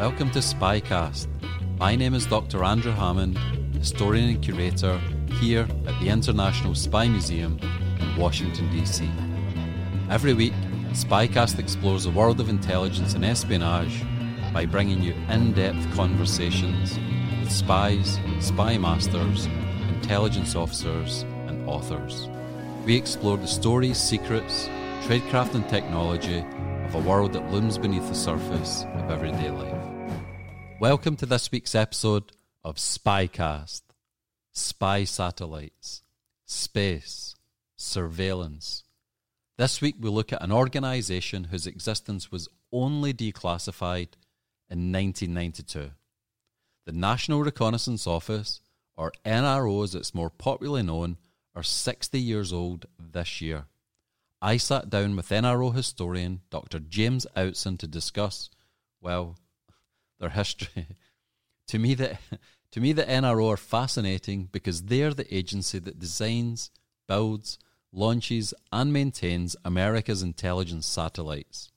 Welcome to Spycast. My name is Dr. Andrew Hammond, historian and curator here at the International Spy Museum in Washington, D.C. Every week, Spycast explores the world of intelligence and espionage by bringing you in depth conversations with spies, spy masters, intelligence officers, and authors. We explore the stories, secrets, tradecraft, and technology of a world that looms beneath the surface of everyday life. Welcome to this week's episode of Spycast Spy Satellites, Space, Surveillance. This week we look at an organisation whose existence was only declassified in 1992. The National Reconnaissance Office, or NRO as it's more popularly known, are 60 years old this year. I sat down with NRO historian Dr. James Outzen to discuss, well, their history. to me, the to me, the NRO are fascinating because they're the agency that designs, builds, launches, and maintains America's intelligence satellites.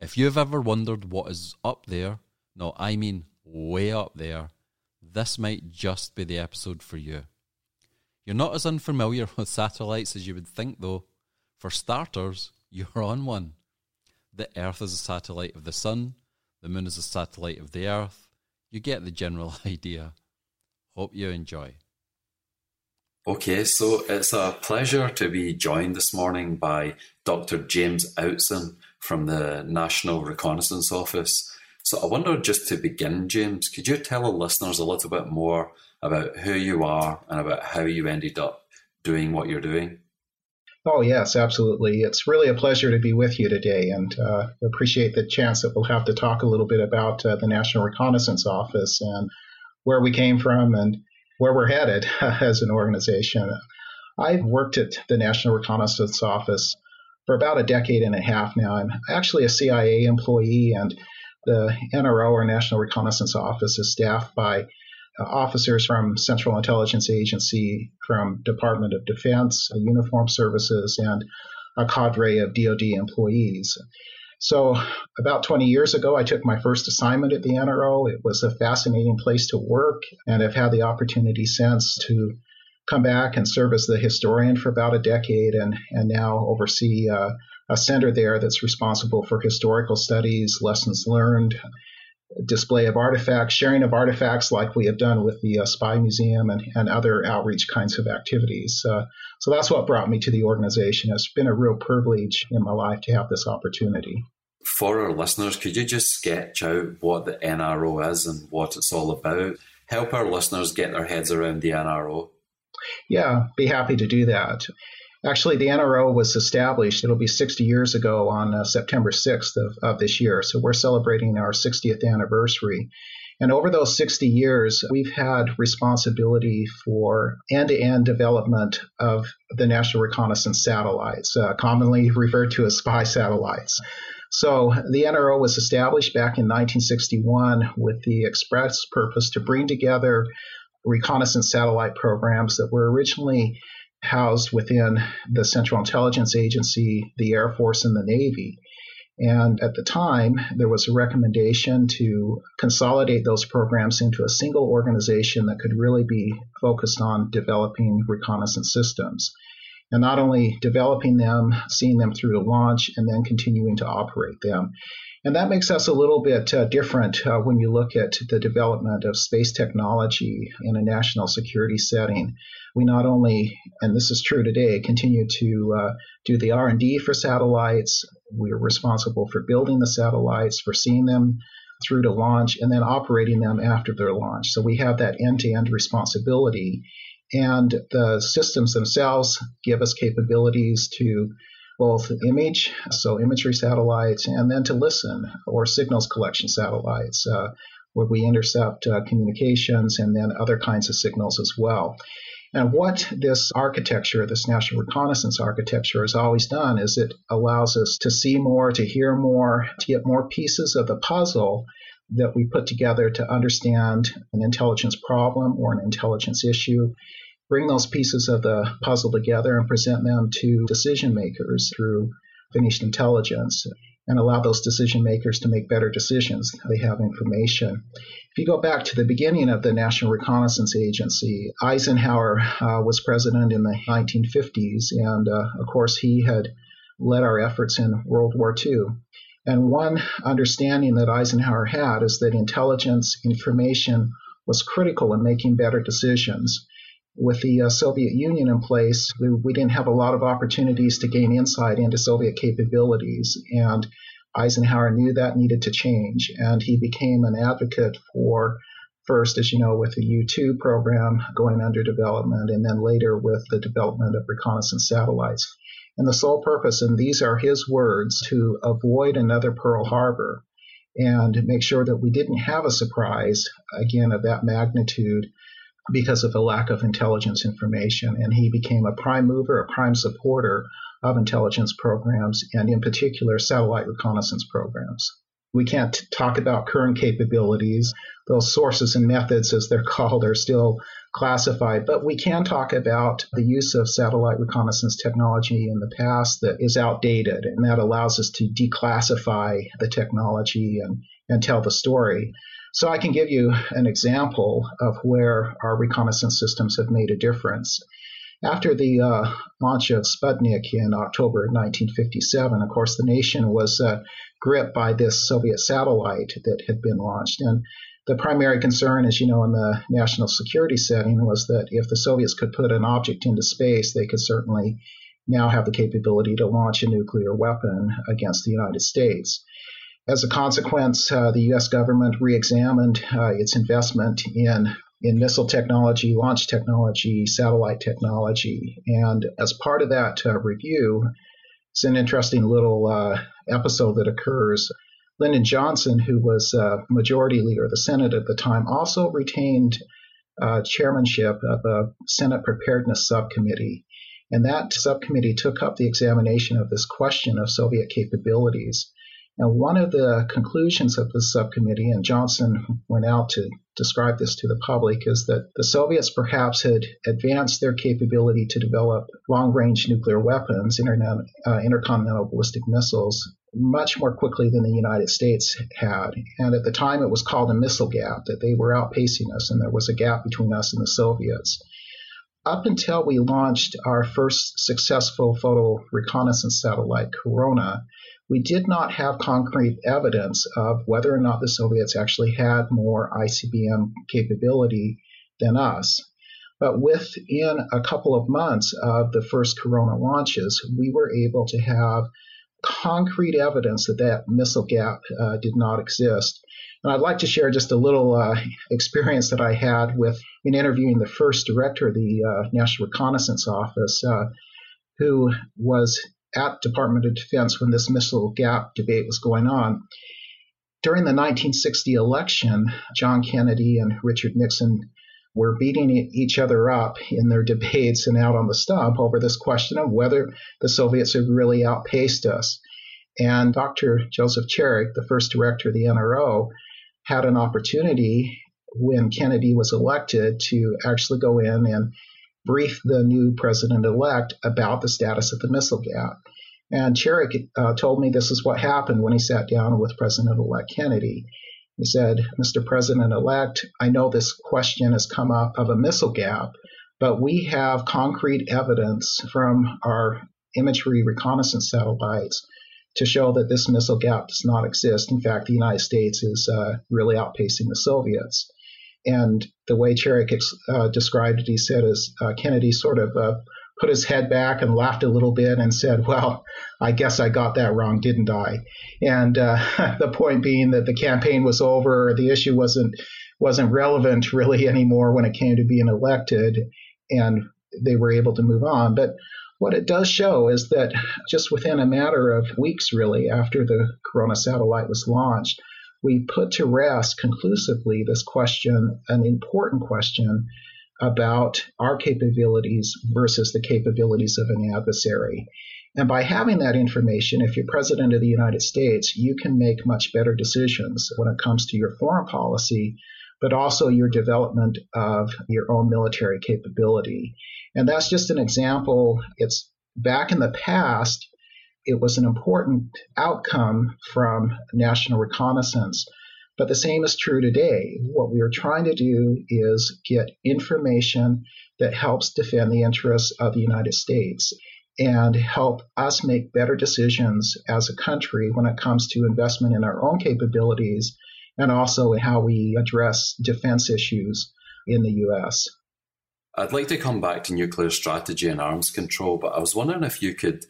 If you've ever wondered what is up there, no, I mean way up there, this might just be the episode for you. You're not as unfamiliar with satellites as you would think, though. For starters, you're on one. The Earth is a satellite of the Sun, the moon is a satellite of the Earth. You get the general idea. Hope you enjoy. Okay, so it's a pleasure to be joined this morning by Dr. James Outzen from the National Reconnaissance Office. So I wonder just to begin, James, could you tell the listeners a little bit more about who you are and about how you ended up doing what you're doing? Oh, yes, absolutely. It's really a pleasure to be with you today and uh, appreciate the chance that we'll have to talk a little bit about uh, the National Reconnaissance Office and where we came from and where we're headed as an organization. I've worked at the National Reconnaissance Office for about a decade and a half now. I'm actually a CIA employee, and the NRO, or National Reconnaissance Office, is staffed by officers from Central Intelligence Agency, from Department of Defense, Uniform Services, and a cadre of DoD employees. So, about 20 years ago, I took my first assignment at the NRO. It was a fascinating place to work, and I've had the opportunity since to come back and serve as the historian for about a decade and, and now oversee uh, a center there that's responsible for historical studies, lessons learned, display of artifacts, sharing of artifacts like we have done with the uh, Spy Museum and, and other outreach kinds of activities. Uh, so that's what brought me to the organization. It's been a real privilege in my life to have this opportunity. For our listeners, could you just sketch out what the NRO is and what it's all about? Help our listeners get their heads around the NRO. Yeah, be happy to do that. Actually, the NRO was established, it'll be 60 years ago on uh, September 6th of, of this year. So we're celebrating our 60th anniversary. And over those 60 years, we've had responsibility for end to end development of the National Reconnaissance satellites, uh, commonly referred to as spy satellites. So the NRO was established back in 1961 with the express purpose to bring together reconnaissance satellite programs that were originally housed within the Central Intelligence Agency, the Air Force, and the Navy. And at the time, there was a recommendation to consolidate those programs into a single organization that could really be focused on developing reconnaissance systems. and not only developing them, seeing them through to launch, and then continuing to operate them. And that makes us a little bit uh, different uh, when you look at the development of space technology in a national security setting. We not only, and this is true today, continue to uh, do the R&D for satellites. We are responsible for building the satellites, for seeing them through to launch, and then operating them after their launch. So we have that end-to-end responsibility. And the systems themselves give us capabilities to both image, so imagery satellites, and then to listen or signals collection satellites, uh, where we intercept uh, communications and then other kinds of signals as well. And what this architecture, this national reconnaissance architecture, has always done is it allows us to see more, to hear more, to get more pieces of the puzzle that we put together to understand an intelligence problem or an intelligence issue bring those pieces of the puzzle together and present them to decision makers through finished intelligence and allow those decision makers to make better decisions. They have information. If you go back to the beginning of the National Reconnaissance Agency, Eisenhower uh, was president in the 1950s, and uh, of course, he had led our efforts in World War II. And one understanding that Eisenhower had is that intelligence information was critical in making better decisions with the uh, Soviet Union in place, we, we, didn't have a lot of opportunities to gain insight into Soviet capabilities. And Eisenhower knew that needed to change. And he became an advocate for, first, as you know, with the U 2 program going under development, and then later with the development of reconnaissance satellites. And the sole purpose, and these are his words, to avoid another Pearl Harbor and make sure that we didn't have a surprise, again, of that magnitude because of the lack of intelligence information. And he became a prime mover, a prime supporter of intelligence programs, and in particular, satellite reconnaissance programs. We can't talk about current capabilities. Those sources and methods, as they're called, are still classified, but we can talk about the use of satellite reconnaissance technology in the past that is outdated, and that allows us to declassify the technology and, and tell the story. So I can give you an example of where our reconnaissance systems have made a difference. After the uh, launch of Sputnik in October 1957, of course, the nation was uh, gripped by this Soviet satellite that had been launched. And the primary concern, as you know, in the national security setting was that if the Soviets could put an object into space, they could certainly now have the capability to launch a nuclear weapon against the United States. As a consequence, uh, the U.S. government re-examined uh, its investment in in missile technology, launch technology, satellite technology, and as part of that uh, review, it's an interesting little uh, episode that occurs. Lyndon Johnson, who was uh, majority leader of the Senate at the time, also retained uh, chairmanship of a Senate Preparedness Subcommittee. And that subcommittee took up the examination of this question of Soviet capabilities. And one of the conclusions of the subcommittee, and Johnson went out to describe this to the public, is that the Soviets perhaps had advanced their capability to develop long range nuclear weapons, internet, uh, intercontinental ballistic missiles, much more quickly than the United States had. And at the time, it was called a missile gap, that they were outpacing us, and there was a gap between us and the Soviets. Up until we launched our first successful photo reconnaissance satellite, Corona, we did not have concrete evidence of whether or not the Soviets actually had more ICBM capability than us. But within a couple of months of the first Corona launches, we were able to have concrete evidence that that missile gap uh, did not exist. And I'd like to share just a little uh, experience that I had with in interviewing the first director of the uh, National Reconnaissance Office, uh, who was at Department of Defense when this missile gap debate was going on. During the 1960 election, John Kennedy and Richard Nixon were beating each other up in their debates and out on the stump over this question of whether the Soviets had really outpaced us. And Dr. Joseph Charyk, the first director of the NRO, had an opportunity when Kennedy was elected to actually go in and brief the new president elect about the status of the missile gap. And Charyk uh, told me this is what happened when he sat down with President elect Kennedy. He said, Mr. President elect, I know this question has come up of a missile gap, but we have concrete evidence from our imagery reconnaissance satellites to show that this missile gap does not exist. In fact, the United States is uh, really outpacing the Soviets. And the way Charyk uh, described it, he said, is uh, Kennedy sort of uh, put his head back and laughed a little bit and said, Well, I guess I got that wrong, didn't I? And uh, the point being that the campaign was over, the issue wasn't wasn't relevant really anymore when it came to being elected, and they were able to move on. But what it does show is that just within a matter of weeks, really, after the Corona satellite was launched, we put to rest conclusively this question, an important question about our capabilities versus the capabilities of an adversary. And by having that information, if you're president of the United States, you can make much better decisions when it comes to your foreign policy, but also your development of your own military capability. And that's just an example. It's back in the past, it was an important outcome from national reconnaissance. But the same is true today. What we are trying to do is get information that helps defend the interests of the United States and help us make better decisions as a country when it comes to investment in our own capabilities and also in how we address defense issues in the U.S. I'd like to come back to nuclear strategy and arms control, but I was wondering if you could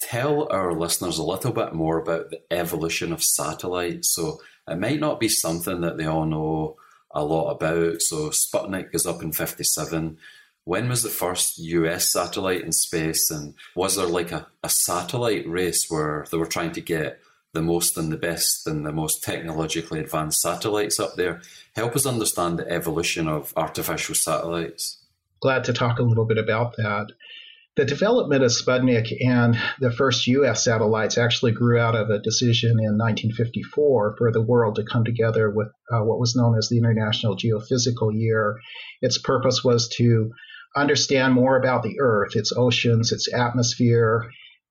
tell our listeners a little bit more about the evolution of satellites. So it might not be something that they all know a lot about. So Sputnik is up in 57. When was the first US satellite in space? And was there like a, a satellite race where they were trying to get the most and the best and the most technologically advanced satellites up there? Help us understand the evolution of artificial satellites glad to talk a little bit about that. The development of Sputnik and the first U.S. satellites actually grew out of a decision in 1954 for the world to come together with uh, what was known as the International Geophysical Year. Its purpose was to understand more about the Earth, its oceans, its atmosphere,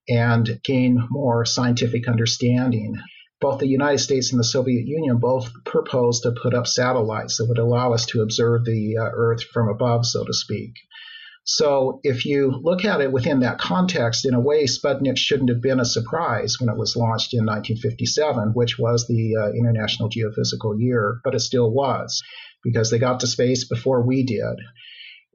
and gain more scientific understanding both the United States and the Soviet Union both proposed to put up satellites that would allow us to observe the uh, Earth from above, so to speak. So, if you look at it within that context, in a way, Sputnik shouldn't have been a surprise when it was launched in 1957, which was the uh, International Geophysical Year, but it still was because they got to space before we did.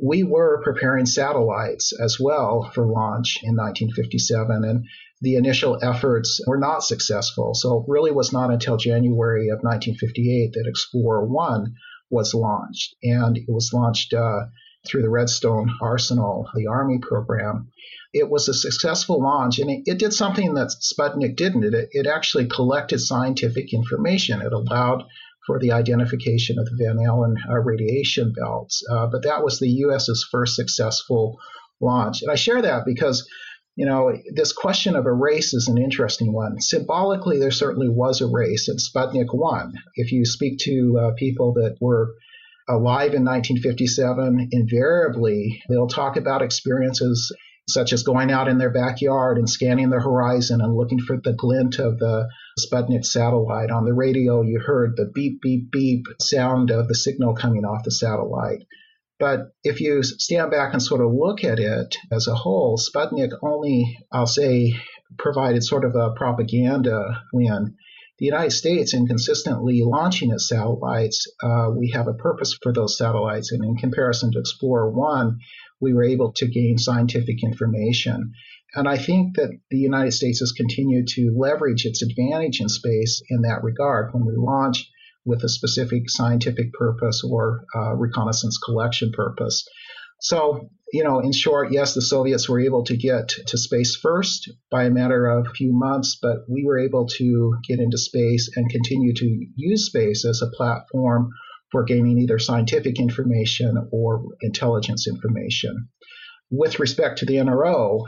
We were preparing satellites as well for launch in 1957, and the initial efforts were not successful. So it really was not until January of 1958 that Explorer 1 was launched. And it was launched uh, through the Redstone Arsenal, the Army program. It was a successful launch, and it, it did something that Sputnik didn't. It, it actually collected scientific information. It allowed for the identification of the Van Allen uh, radiation belts. Uh, but that was the U.S.'s first successful launch. And I share that because you know, this question of a race is an interesting one. Symbolically, there certainly was a race, and Sputnik won. If you speak to uh, people that were alive in 1957, invariably they'll talk about experiences such as going out in their backyard and scanning the horizon and looking for the glint of the Sputnik satellite. On the radio, you heard the beep, beep, beep sound of the signal coming off the satellite. But if you stand back and sort of look at it as a whole, Sputnik only, I'll say, provided sort of a propaganda win. The United States, in consistently launching its satellites, uh, we have a purpose for those satellites. And in comparison to Explorer 1, we were able to gain scientific information. And I think that the United States has continued to leverage its advantage in space in that regard. When we launch, with a specific scientific purpose or uh, reconnaissance collection purpose. So, you know, in short, yes, the Soviets were able to get to space first by a matter of a few months, but we were able to get into space and continue to use space as a platform for gaining either scientific information or intelligence information. With respect to the NRO,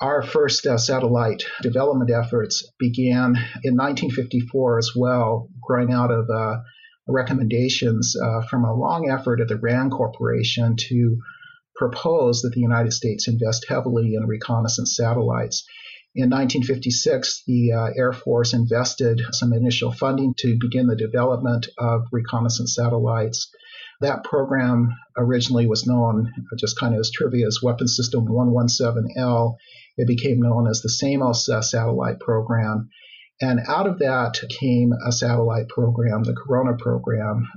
our first uh, satellite development efforts began in 1954 as well, growing out of uh, recommendations uh, from a long effort at the RAND Corporation to propose that the United States invest heavily in reconnaissance satellites. In 1956, the uh, Air Force invested some initial funding to begin the development of reconnaissance satellites. That program originally was known, just kind of as trivia, as Weapon System 117L. It became known as the same Samos satellite program. And out of that came a satellite program, the Corona program,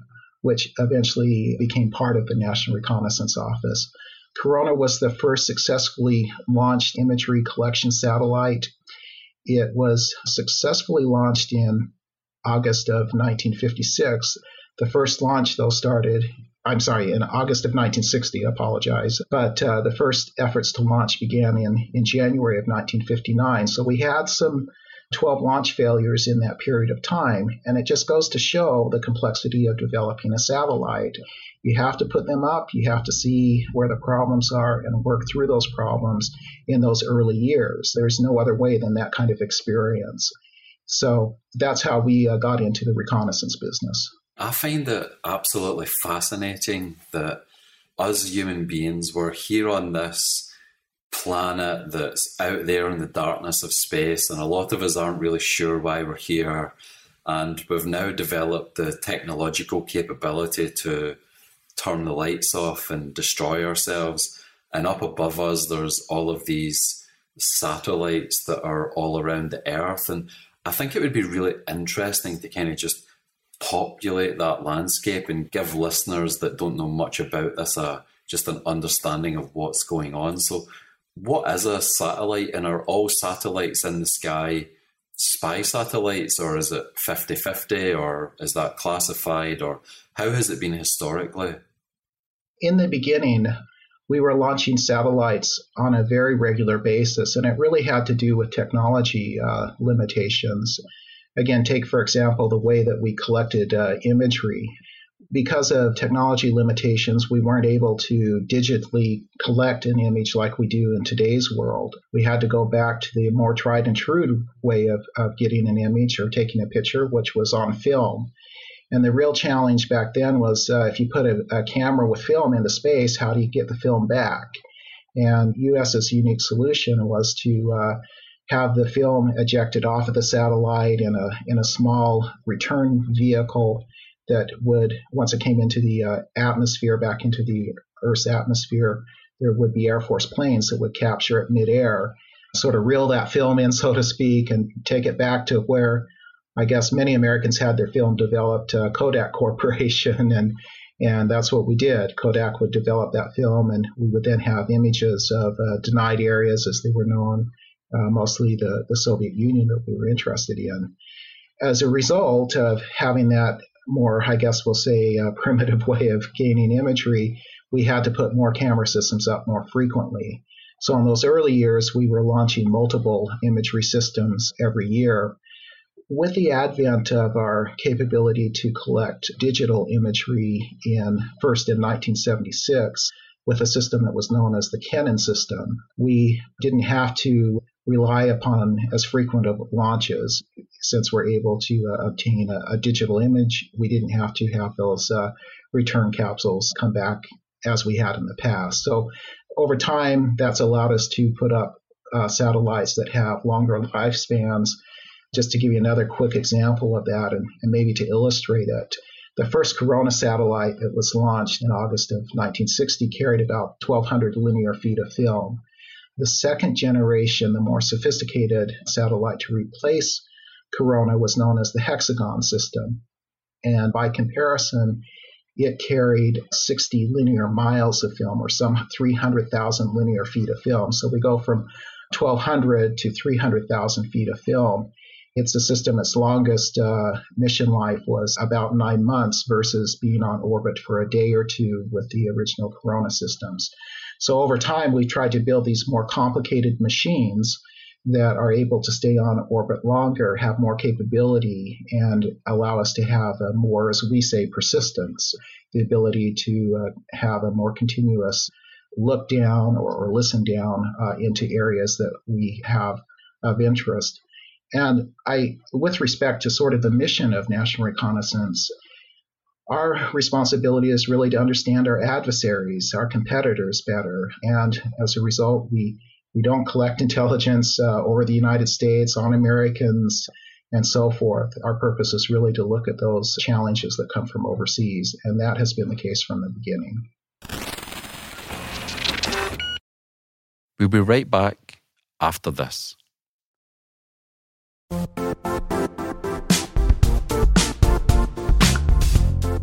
which eventually became part of the National Reconnaissance Office. Corona was the first successfully launched imagery collection satellite. It was successfully launched in August of 1956. The first launch, though, started, I'm sorry, in August of 1960, I apologize. But uh, the first efforts to launch began in, in January of 1959. So we had some 12 launch failures in that period of time. And it just goes to show the complexity of developing a satellite. You have to put them up, you have to see where the problems are and work through those problems in those early years. There's no other way than that kind of experience. So that's how we uh, got into the reconnaissance business. I find it absolutely fascinating that us human beings were here on this planet that's out there in the darkness of space, and a lot of us aren't really sure why we're here. And we've now developed the technological capability to turn the lights off and destroy ourselves. And up above us, there's all of these satellites that are all around the Earth. And I think it would be really interesting to kind of just populate that landscape and give listeners that don't know much about this a just an understanding of what's going on. So, what is a satellite, and are all satellites in the sky spy satellites, or is it 50 50, or is that classified, or how has it been historically? In the beginning, we were launching satellites on a very regular basis, and it really had to do with technology uh, limitations. Again, take, for example, the way that we collected uh, imagery because of technology limitations, we weren't able to digitally collect an image like we do in today's world. We had to go back to the more tried and true way of, of getting an image or taking a picture, which was on film. And the real challenge back then was uh, if you put a, a, camera with film into space, how do you get the film back? And US's unique solution was to uh, have the film ejected off of the satellite in a in a small return vehicle that would, once it came into the uh, atmosphere, back into the Earth's atmosphere, there would be Air Force planes that would capture it midair, sort of reel that film in, so to speak, and take it back to where I guess many Americans had their film developed, uh, Kodak Corporation, and and that's what we did. Kodak would develop that film, and we would then have images of uh, denied areas, as they were known, uh, mostly the, the Soviet Union that we were interested in. As a result of having that more, I guess we'll say, primitive way of gaining imagery, we had to put more camera systems up more frequently. So in those early years, we were launching multiple imagery systems every year. With the advent of our capability to collect digital imagery in first in 1976 with a system that was known as the Kennen system, we didn't have to rely upon as frequent of launches. Since we're able to uh, obtain a, a, digital image, we didn't have to have those uh, return capsules come back as we had in the past. So over time, that's allowed us to put up uh, satellites that have longer lifespans. Just to give you another quick example of that and, and maybe to illustrate it, the first Corona satellite that was launched in August of 1960 carried about 1,200 linear feet of film. The second generation, the more sophisticated satellite to replace Corona, was known as the hexagon system. And by comparison, it carried 60 linear miles of film or some 300,000 linear feet of film. So we go from 1,200 to 300,000 feet of film. It's a system, its longest uh, mission life was about nine months versus being on orbit for a day or two with the original Corona systems. So over time, we tried to build these more complicated machines that are able to stay on orbit longer, have more capability, and allow us to have a more, as we say, persistence, the ability to uh, have a more continuous look down or, or listen down uh, into areas that we have of interest. And I, with respect to sort of the mission of National Reconnaissance, our responsibility is really to understand our adversaries, our competitors better. And as a result, we, we don't collect intelligence uh, over the United States on Americans and so forth. Our purpose is really to look at those challenges that come from overseas, and that has been the case from the beginning. We'll be right back after this.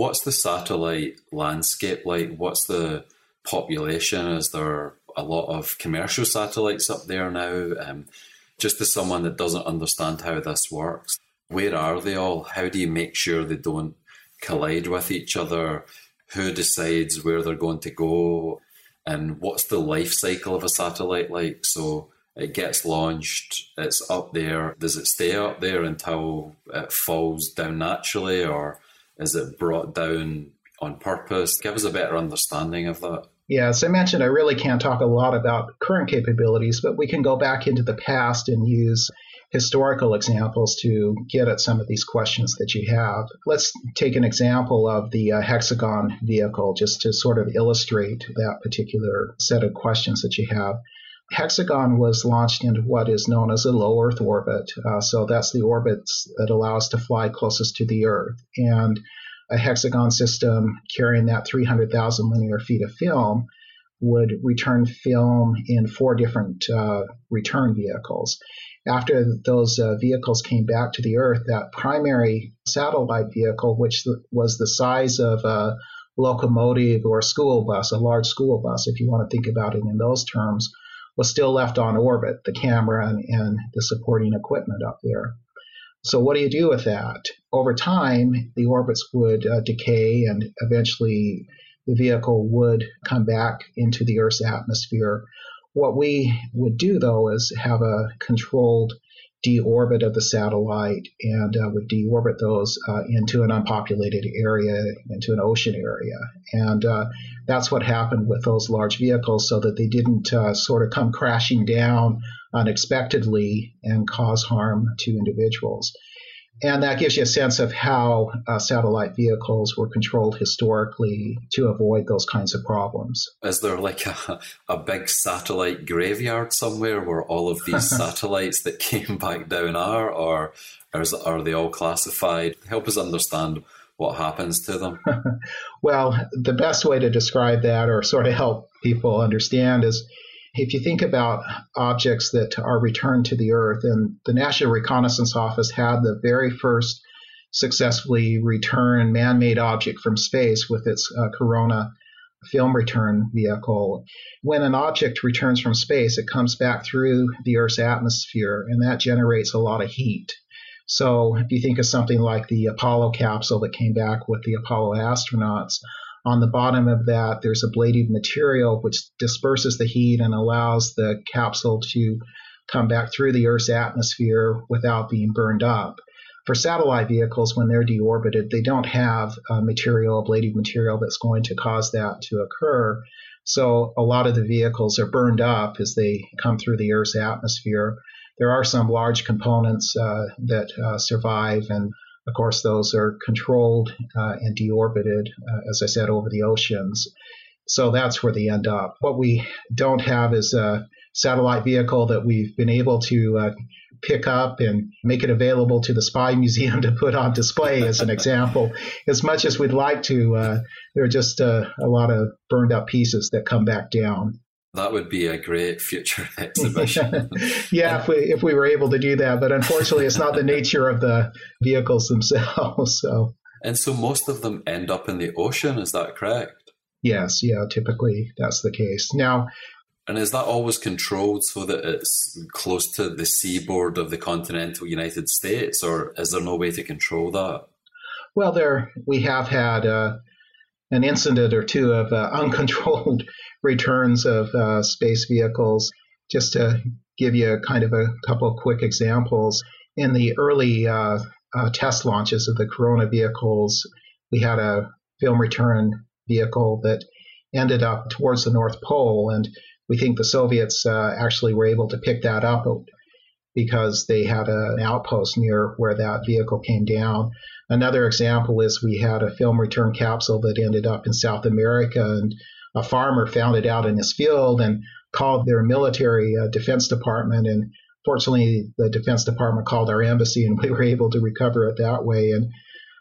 What's the satellite landscape like? What's the population? Is there a lot of commercial satellites up there now? Um, just as someone that doesn't understand how this works, where are they all? How do you make sure they don't collide with each other? Who decides where they're going to go? And what's the life cycle of a satellite like? So it gets launched, it's up there. Does it stay up there until it falls down naturally, or is it brought down on purpose? Give us a better understanding of that. Yeah, as I mentioned, I really can't talk a lot about current capabilities, but we can go back into the past and use historical examples to get at some of these questions that you have. Let's take an example of the uh, hexagon vehicle just to sort of illustrate that particular set of questions that you have. Hexagon was launched into what is known as a low Earth orbit. Uh, so that's the orbit that allows to fly closest to the Earth. And a hexagon system carrying that 300,000 linear feet of film would return film in four different uh, return vehicles. After those uh, vehicles came back to the Earth, that primary satellite vehicle, which was the size of a locomotive or school bus, a large school bus, if you want to think about it in those terms, was still left on orbit, the camera and, and the supporting equipment up there. So, what do you do with that? Over time, the orbits would uh, decay and eventually the vehicle would come back into the Earth's atmosphere. What we would do, though, is have a controlled deorbit of the satellite and uh, would deorbit those uh, into an unpopulated area, into an ocean area. And uh, that's what happened with those large vehicles so that they didn't uh, sort of come crashing down unexpectedly and cause harm to individuals. And that gives you a sense of how uh, satellite vehicles were controlled historically to avoid those kinds of problems. Is there like a, a big satellite graveyard somewhere where all of these satellites that came back down are, or, or is, are they all classified? Help us understand what happens to them. well, the best way to describe that or sort of help people understand is if you think about objects that are returned to the Earth, and the National Reconnaissance Office had the very first successfully returned man made object from space with its uh, Corona film return vehicle. When an object returns from space, it comes back through the Earth's atmosphere, and that generates a lot of heat. So if you think of something like the Apollo capsule that came back with the Apollo astronauts, on the bottom of that, there's ablative material which disperses the heat and allows the capsule to come back through the Earth's atmosphere without being burned up. For satellite vehicles, when they're deorbited, they don't have material, ablative material that's going to cause that to occur. So a lot of the vehicles are burned up as they come through the Earth's atmosphere. There are some large components uh, that uh, survive and of course, those are controlled uh, and deorbited, uh, as I said, over the oceans. So that's where they end up. What we don't have is a satellite vehicle that we've been able to uh, pick up and make it available to the Spy Museum to put on display as an example. As much as we'd like to, uh, there are just uh, a lot of burned up pieces that come back down. That would be a great future exhibition. yeah, if we if we were able to do that, but unfortunately, it's not the nature of the vehicles themselves. So. And so, most of them end up in the ocean. Is that correct? Yes. Yeah. Typically, that's the case. Now. And is that always controlled so that it's close to the seaboard of the continental United States, or is there no way to control that? Well, there we have had uh, an incident or two of uh, uncontrolled returns of uh, space vehicles just to give you a kind of a couple of quick examples, in the early uh, uh, test launches of the Corona vehicles, we had a film return vehicle that ended up towards the North Pole, and we think the Soviets uh, actually were able to pick that up because they had an outpost near where that vehicle came down. Another example is we had a film return capsule that ended up in South America, and a farmer found it out in his field and called their military uh, defense department. And fortunately, the defense department called our embassy, and we were able to recover it that way. And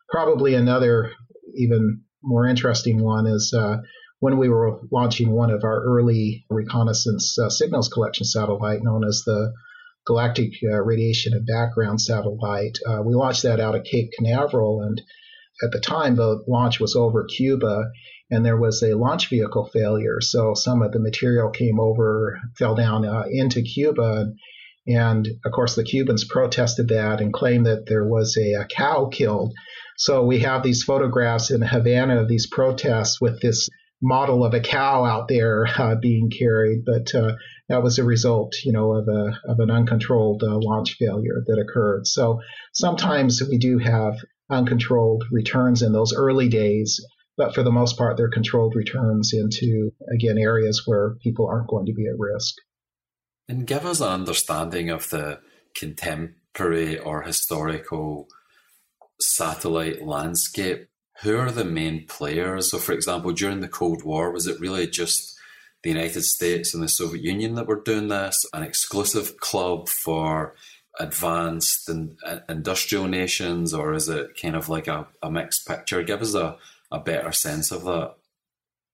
probably another even more interesting one is uh, when we were launching one of our early reconnaissance uh, signals collection satellite known as the Galactic uh, Radiation and Background Satellite. Uh, we launched that out of Cape Canaveral, and at the time, the launch was over Cuba, and there was a launch vehicle failure. So some of the material came over, fell down uh, into Cuba. And of course, the Cubans protested that and claimed that there was a, a cow killed. So we have these photographs in Havana of these protests with this model of a cow out there uh, being carried, but uh, that was a result, you know, of a of an uncontrolled uh, launch failure that occurred. So sometimes we do have uncontrolled returns in those early days, but for the most part, they're controlled returns into again areas where people aren't going to be at risk. And give us an understanding of the contemporary or historical satellite landscape who are the main players? So, for example, during the Cold War, was it really just the United States and the Soviet Union that were doing this, an exclusive club for advanced and uh, industrial nations, or is it kind of like a, a mixed picture? Give us a, a better sense of that.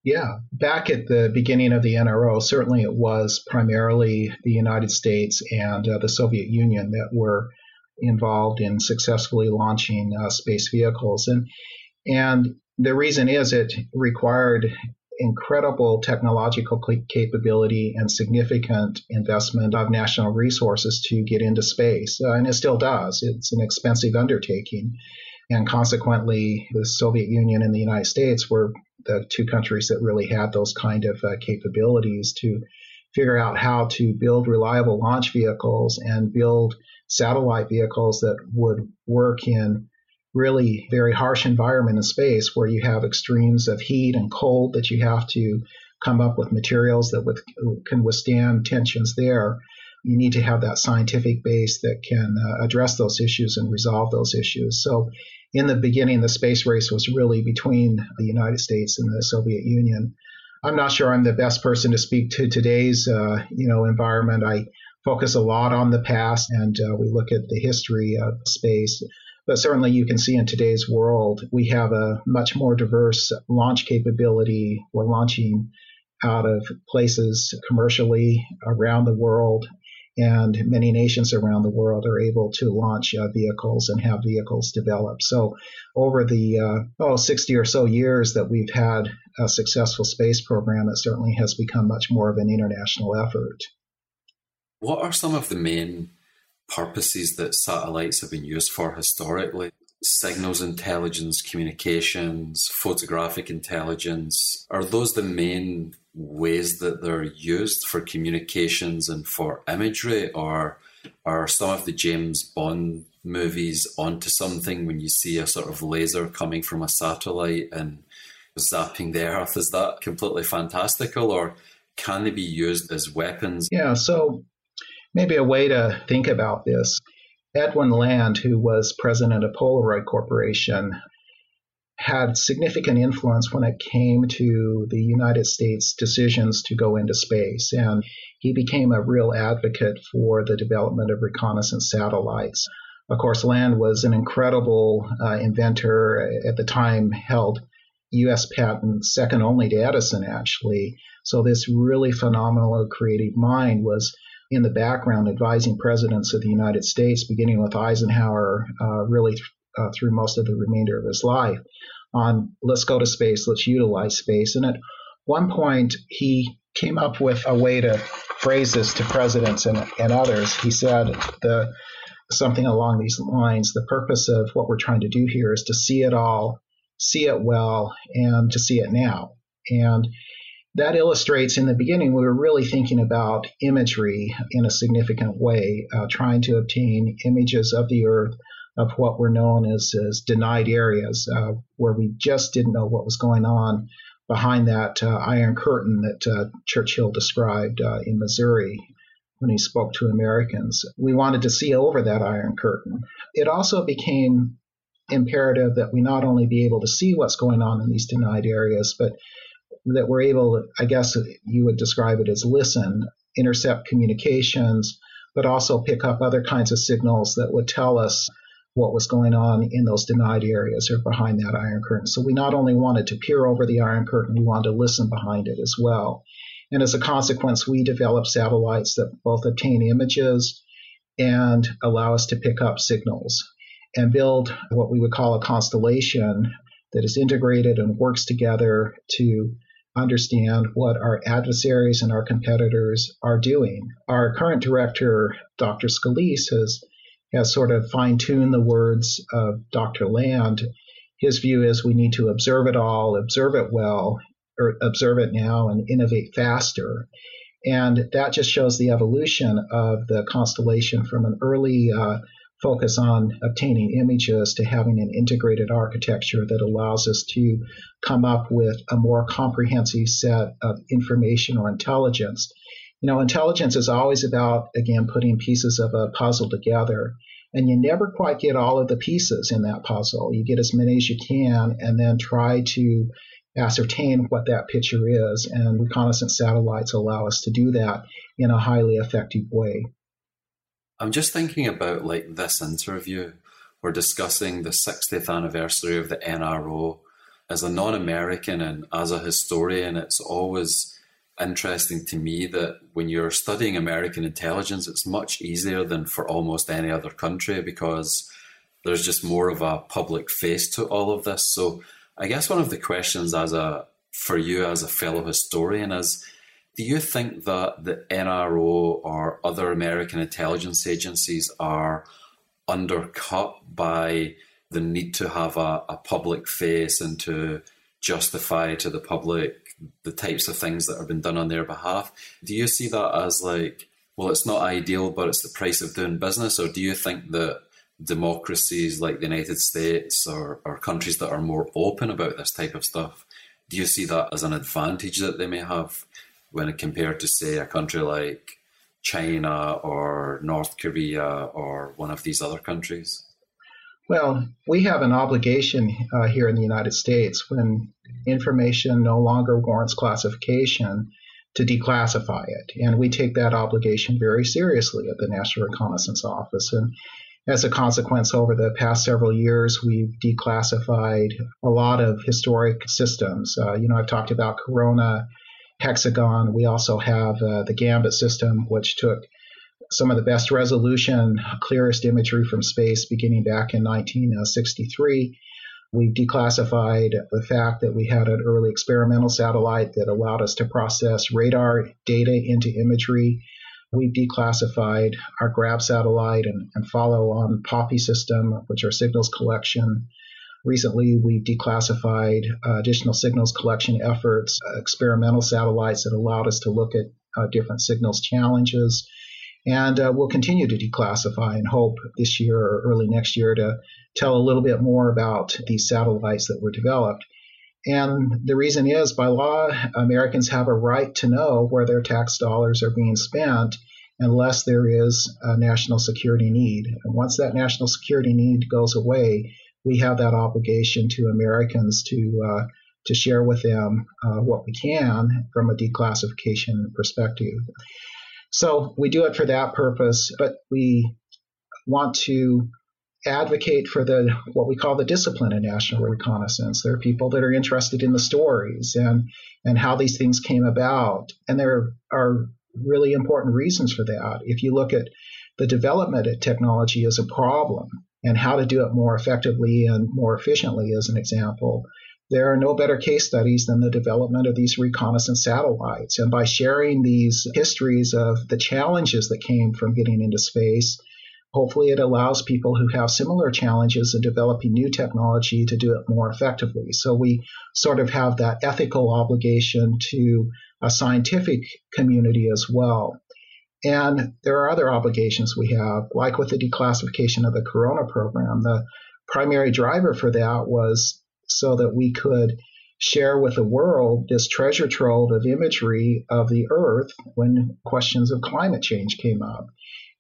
Yeah, back at the beginning of the NRO, certainly it was primarily the United States and uh, the Soviet Union that were involved in successfully launching uh, space vehicles. And and the reason is it required incredible technological capability and significant investment of national resources to get into space. Uh, and it still does. It's an expensive undertaking. And consequently, the Soviet Union and the United States were the two countries that really had those kind of uh, capabilities to figure out how to build reliable launch vehicles and build satellite vehicles that would work in really very harsh environment in space where you have extremes of heat and cold that you have to come up with materials that with, can withstand tensions there. You need to have that scientific base that can uh, address those issues and resolve those issues. So, in the beginning, the space race was really between the United States and the Soviet Union. I'm not sure I'm the best person to speak to today's, uh, you know, environment. I focus a lot on the past, and uh, we look at the history of space. But certainly, you can see in today's world, we have a much more diverse launch capability. We're launching out of places commercially around the world, and many nations around the world are able to launch uh, vehicles and have vehicles developed. So, over the uh, oh, 60 or so years that we've had a successful space program, it certainly has become much more of an international effort. What are some of the main purposes that satellites have been used for historically. Signals intelligence, communications, photographic intelligence are those the main ways that they're used for communications and for imagery, or are some of the James Bond movies onto something when you see a sort of laser coming from a satellite and zapping the Earth? Is that completely fantastical, or can they be used as weapons? Yeah, so maybe a way to think about this. Edwin Land, who was president of Polaroid Corporation, had significant influence when it came to the United States decisions to go into space. And he became a real advocate for the development of reconnaissance satellites. Of course, Land was an incredible uh, inventor, at the time held U.S. patent second only to Edison, actually. So, this really phenomenal creative mind was in the background advising presidents of the United States, beginning with Eisenhower, uh, really th- uh, through most of the remainder of his life, on let's go to space, let's utilize space. And at one point, he came up with a way to phrase this to presidents and, and others. He said the something along these lines the purpose of what we're trying to do here is to see it all, see it well, and to see it now. And that illustrates in the beginning, we were really thinking about imagery in a significant way, uh, trying to obtain images of the Earth of what were known as, as denied areas, uh, where we just didn't know what was going on behind that uh, iron curtain that uh, Churchill described uh, in Missouri when he spoke to Americans. We wanted to see over that iron curtain. It also became imperative that we not only be able to see what's going on in these denied areas, but that we're able, I guess you would describe it as listen, intercept communications, but also pick up other kinds of signals that would tell us what was going on in those denied areas or behind that iron curtain. So we not only wanted to peer over the iron curtain, we wanted to listen behind it as well. And as a consequence, we developed satellites that both obtain images and allow us to pick up signals and build what we would call a constellation that is integrated and works together to understand what our adversaries and our competitors are doing. Our current director, Dr. Scolese, has, has sort of fine tuned the words of Dr. Land. His view is we need to observe it all, observe it well, or observe it now, and innovate faster. And that just shows the evolution of the constellation from an early uh, focus on obtaining images to having an integrated architecture that allows us to come up with a more comprehensive set of information or intelligence. You know, intelligence is always about, again, putting pieces of a puzzle together. And you never quite get all of the pieces in that puzzle. You get as many as you can and then try to ascertain what that picture is. And reconnaissance satellites allow us to do that in a highly effective way. I'm just thinking about like this interview. We're discussing the 60th anniversary of the NRO. As a non American and as a historian, it's always interesting to me that when you're studying American intelligence, it's much easier than for almost any other country because there's just more of a public face to all of this. So I guess one of the questions as a for you as a fellow historian is do you think that the NRO or other American intelligence agencies are undercut by the need to have a, a public face and to justify to the public the types of things that have been done on their behalf? Do you see that as like, well, it's not ideal, but it's the price of doing business? Or do you think that democracies like the United States or, or countries that are more open about this type of stuff, do you see that as an advantage that they may have? When compared to, say, a country like China or North Korea or one of these other countries? Well, we have an obligation uh, here in the United States when information no longer warrants classification to declassify it. And we take that obligation very seriously at the National Reconnaissance Office. And as a consequence, over the past several years, we've declassified a lot of historic systems. Uh, you know, I've talked about Corona hexagon. We also have uh, the Gambit system, which took some of the best resolution, clearest imagery from space beginning back in 1963. We've declassified the fact that we had an early experimental satellite that allowed us to process radar data into imagery. We've declassified our GRAB satellite and, and follow on POPPY system, which are signals collection Recently, we've declassified uh, additional signals collection efforts, uh, experimental satellites that allowed us to look at uh, different signals challenges. And uh, we'll continue to declassify and hope this year or early next year to tell a little bit more about these satellites that were developed. And the reason is, by law, Americans have a right to know where their tax dollars are being spent unless there is a national security need. And once that national security need goes away, we have that obligation to Americans to uh, to share with them uh, what we can from a declassification perspective. So we do it for that purpose, but we want to advocate for the what we call the discipline of national reconnaissance. There are people that are interested in the stories and and how these things came about, and there are really important reasons for that. If you look at the development of technology as a problem, and how to do it more effectively and more efficiently, as an example. There are no better case studies than the development of these reconnaissance satellites. And by sharing these histories of the challenges that came from getting into space, hopefully it allows people who have similar challenges in developing new technology to do it more effectively. So we sort of have that ethical obligation to a scientific community as well. And there are other obligations we have, like with the declassification of the Corona program. The primary driver for that was so that we could share with the world this treasure trove of imagery of the Earth when questions of climate change came up.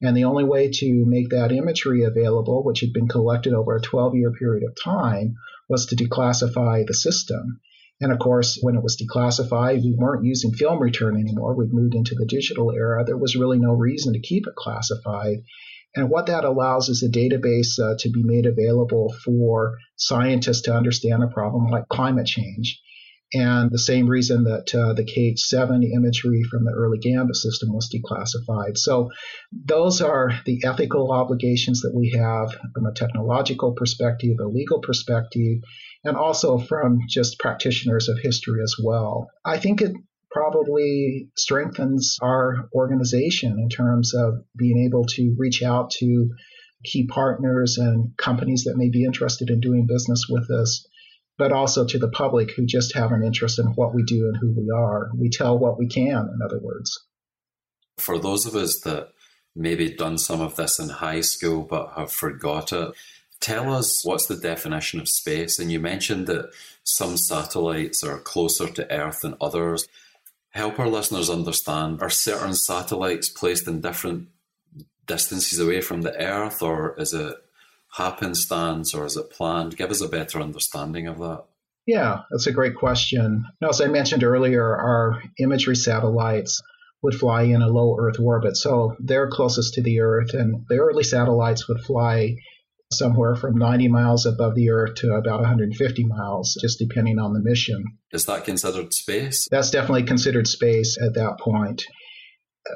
And the only way to make that imagery available, which had been collected over a 12 year period of time, was to declassify the system. And of course, when it was declassified, we weren't using film return anymore. We'd moved into the digital era. There was really no reason to keep it classified. And what that allows is a database uh, to be made available for scientists to understand a problem like climate change. And the same reason that uh, the KH7 imagery from the early Gambit system was declassified. So, those are the ethical obligations that we have from a technological perspective, a legal perspective, and also from just practitioners of history as well. I think it probably strengthens our organization in terms of being able to reach out to key partners and companies that may be interested in doing business with us, but also to the public who just have an interest in what we do and who we are. We tell what we can, in other words. For those of us that maybe done some of this in high school but have forgot it, tell us what's the definition of space. And you mentioned that some satellites are closer to Earth than others help our listeners understand are certain satellites placed in different distances away from the Earth, or is it happenstance, or is it planned? Give us a better understanding of that. Yeah, that's a great question. Now, as I mentioned earlier, our imagery satellites would fly in a low Earth orbit. So they're closest to the Earth, and the early satellites would fly somewhere from 90 miles above the Earth to about 150 miles, just depending on the mission. Is that considered space? That's definitely considered space at that point.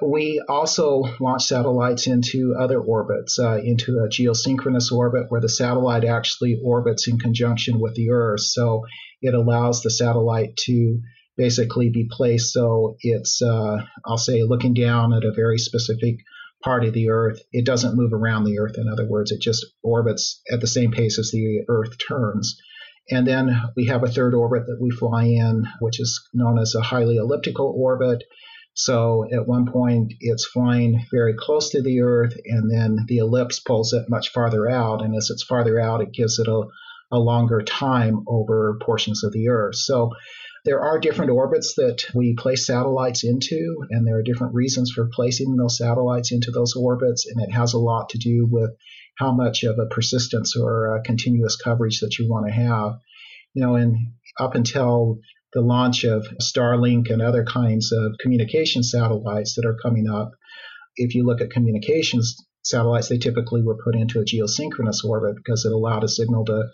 We also launch satellites into other orbits, uh, into a geosynchronous orbit where the satellite actually orbits in conjunction with the Earth. So it allows the satellite to basically be placed so it's, uh, I'll say, looking down at a very specific part of the Earth. It doesn't move around the Earth. In other words, it just orbits at the same pace as the Earth turns. And then we have a third orbit that we fly in, which is known as a highly elliptical orbit. So at one point, it's flying very close to the Earth, and then the ellipse pulls it much farther out. And as it's farther out, it gives it a, a longer time over portions of the Earth. So there are different orbits that we place satellites into, and there are different reasons for placing those satellites into those orbits, and it has a lot to do with how much of a persistence or a continuous coverage that you want to have. You know, and up until the launch of Starlink and other kinds of communication satellites that are coming up, if you look at communications satellites, they typically were put into a geosynchronous orbit because it allowed a signal to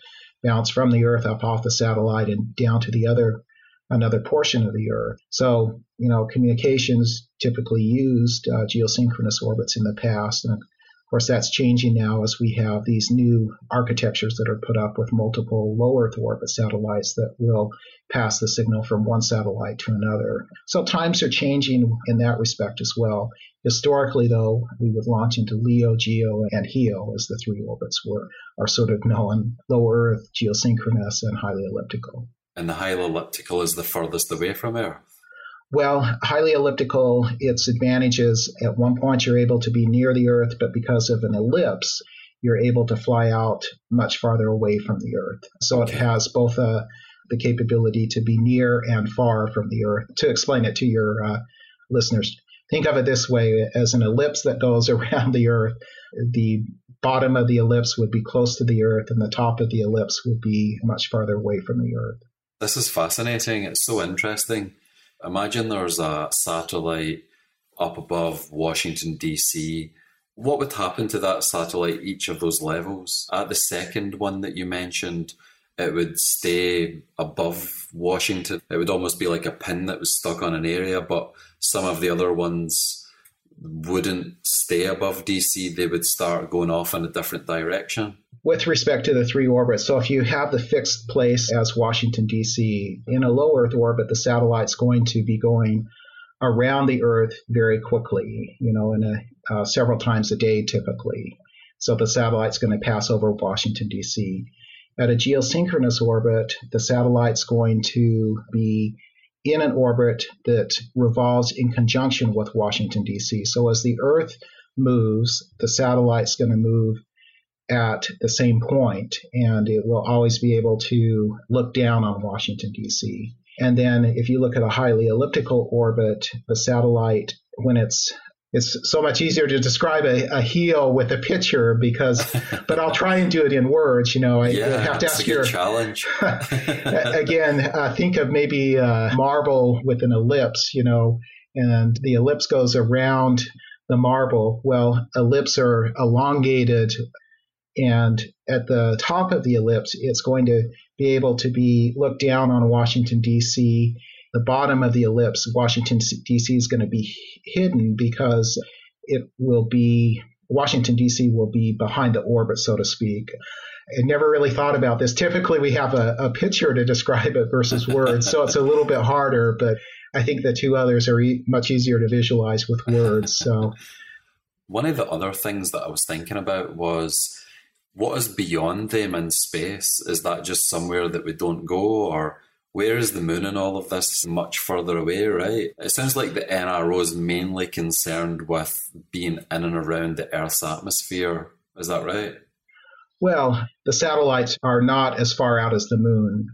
bounce from the Earth up off the satellite and down to the other another portion of the Earth. So, you know, communications typically used uh, geosynchronous orbits in the past. And of course, that's changing now as we have these new architectures that are put up with multiple low Earth orbit satellites that will pass the signal from one satellite to another. So times are changing in that respect as well. Historically, though, we would launch into LEO, GEO, and HEO as the three orbits were are sort of known: low Earth, geosynchronous, and highly elliptical and the highly elliptical is the furthest away from Earth? Well, highly elliptical, its advantages at one point you're able to be near the Earth, but because of an ellipse, you're able to fly out much farther away from the Earth. So okay. it has both uh, the capability to be near and far from the Earth. To explain it to your uh, listeners, think of it this way as an ellipse that goes around the Earth. The bottom of the ellipse would be close to the Earth, and the top of the ellipse would be much farther away from the Earth. This is fascinating. It's so interesting. Imagine there's a satellite up above Washington, D.C. What would happen to that satellite each of those levels? At the second one that you mentioned, it would stay above Washington. It would almost be like a pin that was stuck on an area, but some of the other ones wouldn't stay above DC. They would start going off in a different direction with respect to the three orbits. So if you have the fixed place as Washington, D.C., in a low Earth orbit, the satellite's going to be going around the Earth very quickly, you know, in a, uh, several times a day typically. So the satellite's going to pass over Washington, D.C. At a geosynchronous orbit, the satellite's going to be in an orbit that revolves in conjunction with Washington, D.C. So as the Earth moves, the satellite's going to move at the same point, and it will always be able to look down on Washington, D.C. And then if you look at a highly elliptical orbit, the satellite, when it's it's so much easier to describe a, a heel with a picture because but i'll try and do it in words you know i yeah, have to ask your challenge again uh, think of maybe a marble with an ellipse you know and the ellipse goes around the marble well ellipses are elongated and at the top of the ellipse it's going to be able to be looked down on washington d.c the bottom of the ellipse, Washington D.C. is going to be hidden because it will be Washington D.C. will be behind the orbit, so to speak. I never really thought about this. Typically, we have a, a picture to describe it versus words, so it's a little bit harder. But I think the two others are e- much easier to visualize with words. So, one of the other things that I was thinking about was what is beyond them in space? Is that just somewhere that we don't go, or where is the moon in all of this? Much further away, right? It sounds like the NRO is mainly concerned with being in and around the Earth's atmosphere. Is that right? Well, the satellites are not as far out as the moon.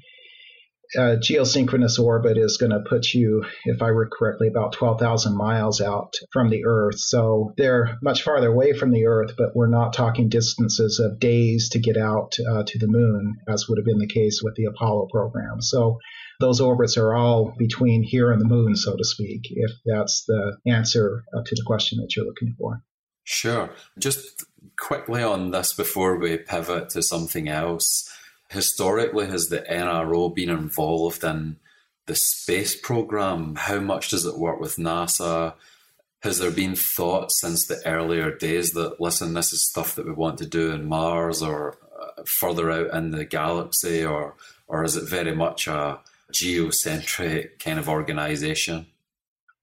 Uh, geosynchronous orbit is going to put you, if I recall correctly, about 12,000 miles out from the Earth. So they're much farther away from the Earth, but we're not talking distances of days to get out uh, to the moon, as would have been the case with the Apollo program. So those orbits are all between here and the moon, so to speak, if that's the answer uh, to the question that you're looking for. Sure. Just quickly on this before we pivot to something else. Historically, has the NRO been involved in the space program? How much does it work with NASA? Has there been thought since the earlier days that, listen, this is stuff that we want to do in Mars or uh, further out in the galaxy, or, or is it very much a geocentric kind of organization?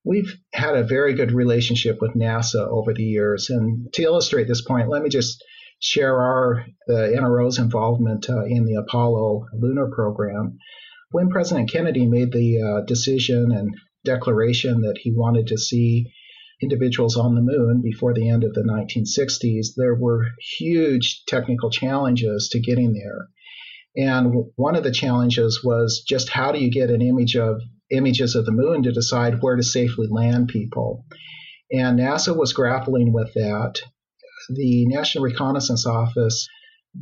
We've had a very good relationship with NASA over the years. And to illustrate this point, let me just share our the NRO's involvement uh, in the Apollo lunar program. When President Kennedy made the uh, decision and declaration that he wanted to see individuals on the moon before the end of the 1960s, there were huge technical challenges to getting there. And one of the challenges was just how do you get an image of images of the moon to decide where to safely land people? And NASA was grappling with that. The National Reconnaissance Office,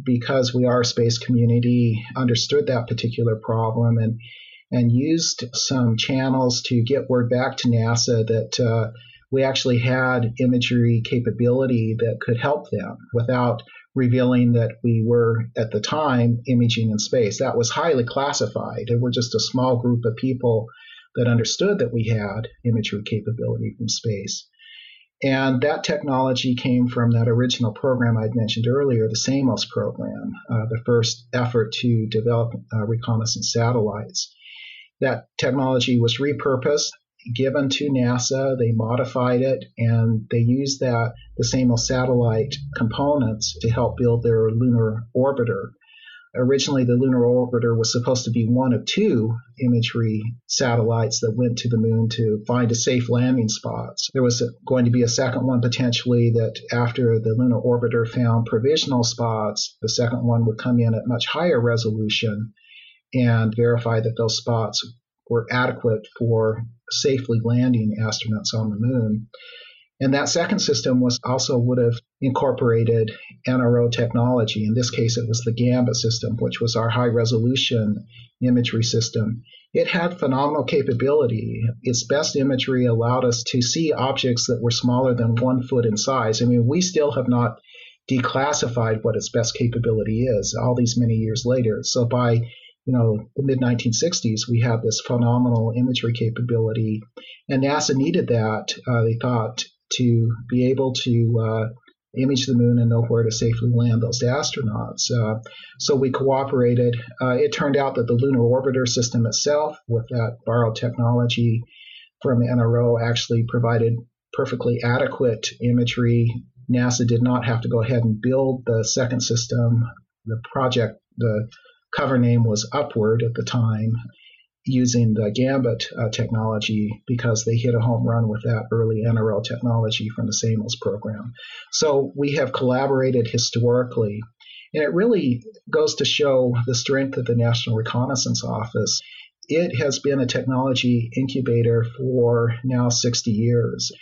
because we are a space community, understood that particular problem and and used some channels to get word back to NASA that uh, we actually had imagery capability that could help them without revealing that we were at the time imaging in space. That was highly classified. There were just a small group of people that understood that we had imagery capability from space. And that technology came from that original program I'd mentioned earlier, the SAMOS program, uh, the first effort to develop uh, reconnaissance satellites. That technology was repurposed given to NASA. They modified it and they used that the same satellite components to help build their lunar orbiter. Originally, the lunar orbiter was supposed to be one of two imagery satellites that went to the moon to find a safe landing spots. There was going to be a second one potentially that after the lunar orbiter found provisional spots, the second one would come in at much higher resolution and verify that those spots were adequate for safely landing astronauts on the moon. And that second system was also would have incorporated NRO technology. In this case, it was the Gambit system, which was our high resolution imagery system. It had phenomenal capability. Its best imagery allowed us to see objects that were smaller than one foot in size. I mean, we still have not declassified what its best capability is all these many years later. So by you know, the mid 1960s, we had this phenomenal imagery capability, and NASA needed that. Uh, they thought to be able to uh, image the moon and know where to safely land those astronauts. Uh, so we cooperated. Uh, it turned out that the lunar orbiter system itself, with that borrowed technology from NRO, actually provided perfectly adequate imagery NASA did not have to go ahead and build the second system. The project, the cover name was Upward at the time, using the Gambit uh, technology because they hit a home run with that early NRL technology from the SAMOS program. So we have collaborated historically. And it really goes to show the strength of the National Reconnaissance Office. It has been a technology incubator for now 60 years.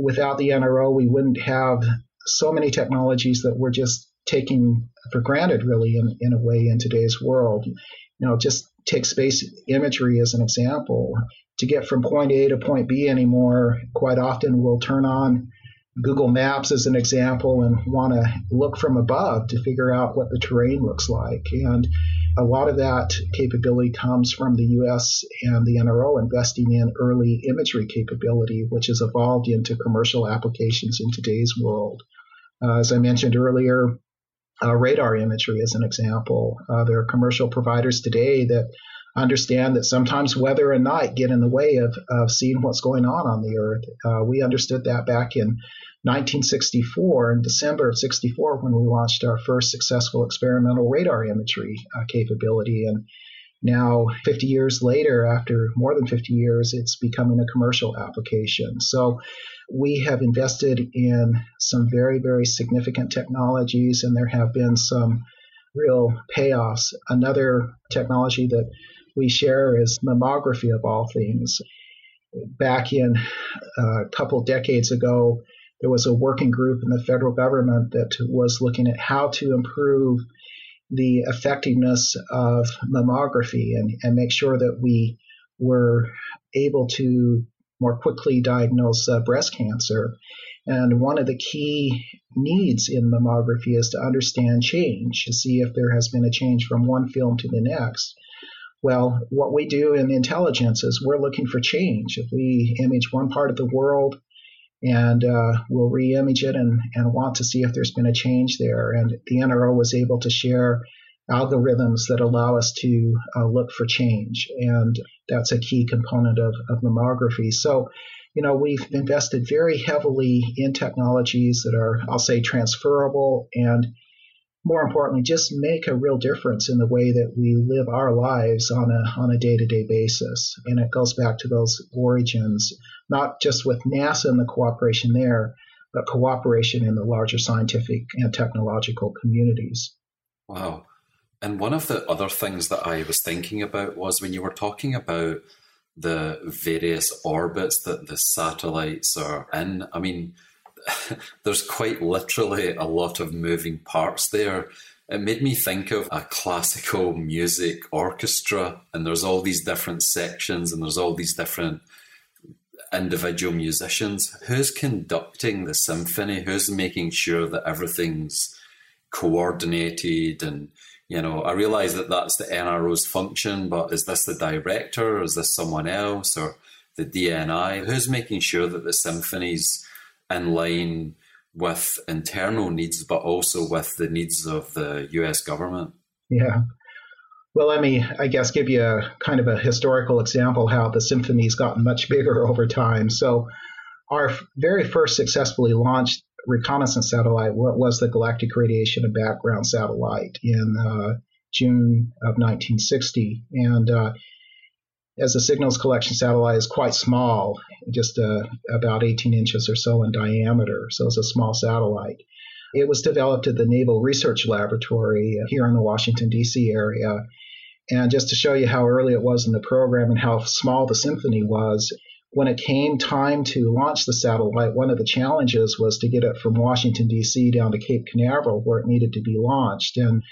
Without the NRO, we wouldn't have so many technologies that we're just taking for granted, really, in, in a way, in today's world. You know, just take space imagery as an example. To get from point A to point B anymore, quite often we'll turn on Google Maps as an example and want to look from above to figure out what the terrain looks like. And a lot of that capability comes from the US and the NRO investing in early imagery capability, which has evolved into commercial applications in today's world. Uh, as I mentioned earlier, uh, radar imagery as an example. Uh, there are commercial providers today that understand that sometimes weather and night get in the way of, of seeing what's going on on the Earth. Uh, we understood that back in 1964, in December of 64, when we launched our first successful experimental radar imagery uh, capability. And now, 50 years later, after more than 50 years, it's becoming a commercial application. So we have invested in some very, very significant technologies, and there have been some real payoffs. Another technology that we share is mammography, of all things. Back in uh, a couple decades ago, there was a working group in the federal government that was looking at how to improve the effectiveness of mammography and, and make sure that we were able to more quickly diagnose uh, breast cancer. And one of the key needs in mammography is to understand change, to see if there has been a change from one film to the next. Well, what we do in intelligence is we're looking for change. If we image one part of the world and uh, we'll re-image it and, and want to see if there's been a change there. And the NRO was able to share algorithms that allow us to uh, look for change. And that's a key component of, of mammography. So, you know, we've invested very heavily in technologies that are, I'll say, transferable and more importantly, just make a real difference in the way that we live our lives on a on a day to day basis. And it goes back to those origins, not just with NASA and the cooperation there, but cooperation in the larger scientific and technological communities. Wow. And one of the other things that I was thinking about was when you were talking about the various orbits that the satellites are in. I mean, there's quite literally a lot of moving parts there. It made me think of a classical music orchestra, and there's all these different sections, and there's all these different individual musicians. Who's conducting the symphony? Who's making sure that everything's coordinated and you know, I realize that that's the NRO's function, but is this the director? Or is this someone else or the DNI? Who's making sure that the symphony's in line with internal needs, but also with the needs of the US government? Yeah. Well, let me, I guess, give you a kind of a historical example how the symphony's gotten much bigger over time. So, our very first successfully launched reconnaissance satellite what was the Galactic Radiation and Background Satellite in uh, June of 1960. And uh, as the signals collection satellite is quite small, just uh, about 18 inches or so in diameter, so it's a small satellite. It was developed at the Naval Research Laboratory here in the Washington, D.C. area. And just to show you how early it was in the program and how small the symphony was, when it came time to launch the satellite, one of the challenges was to get it from Washington, D.C. down to Cape Canaveral where it needed to be launched. And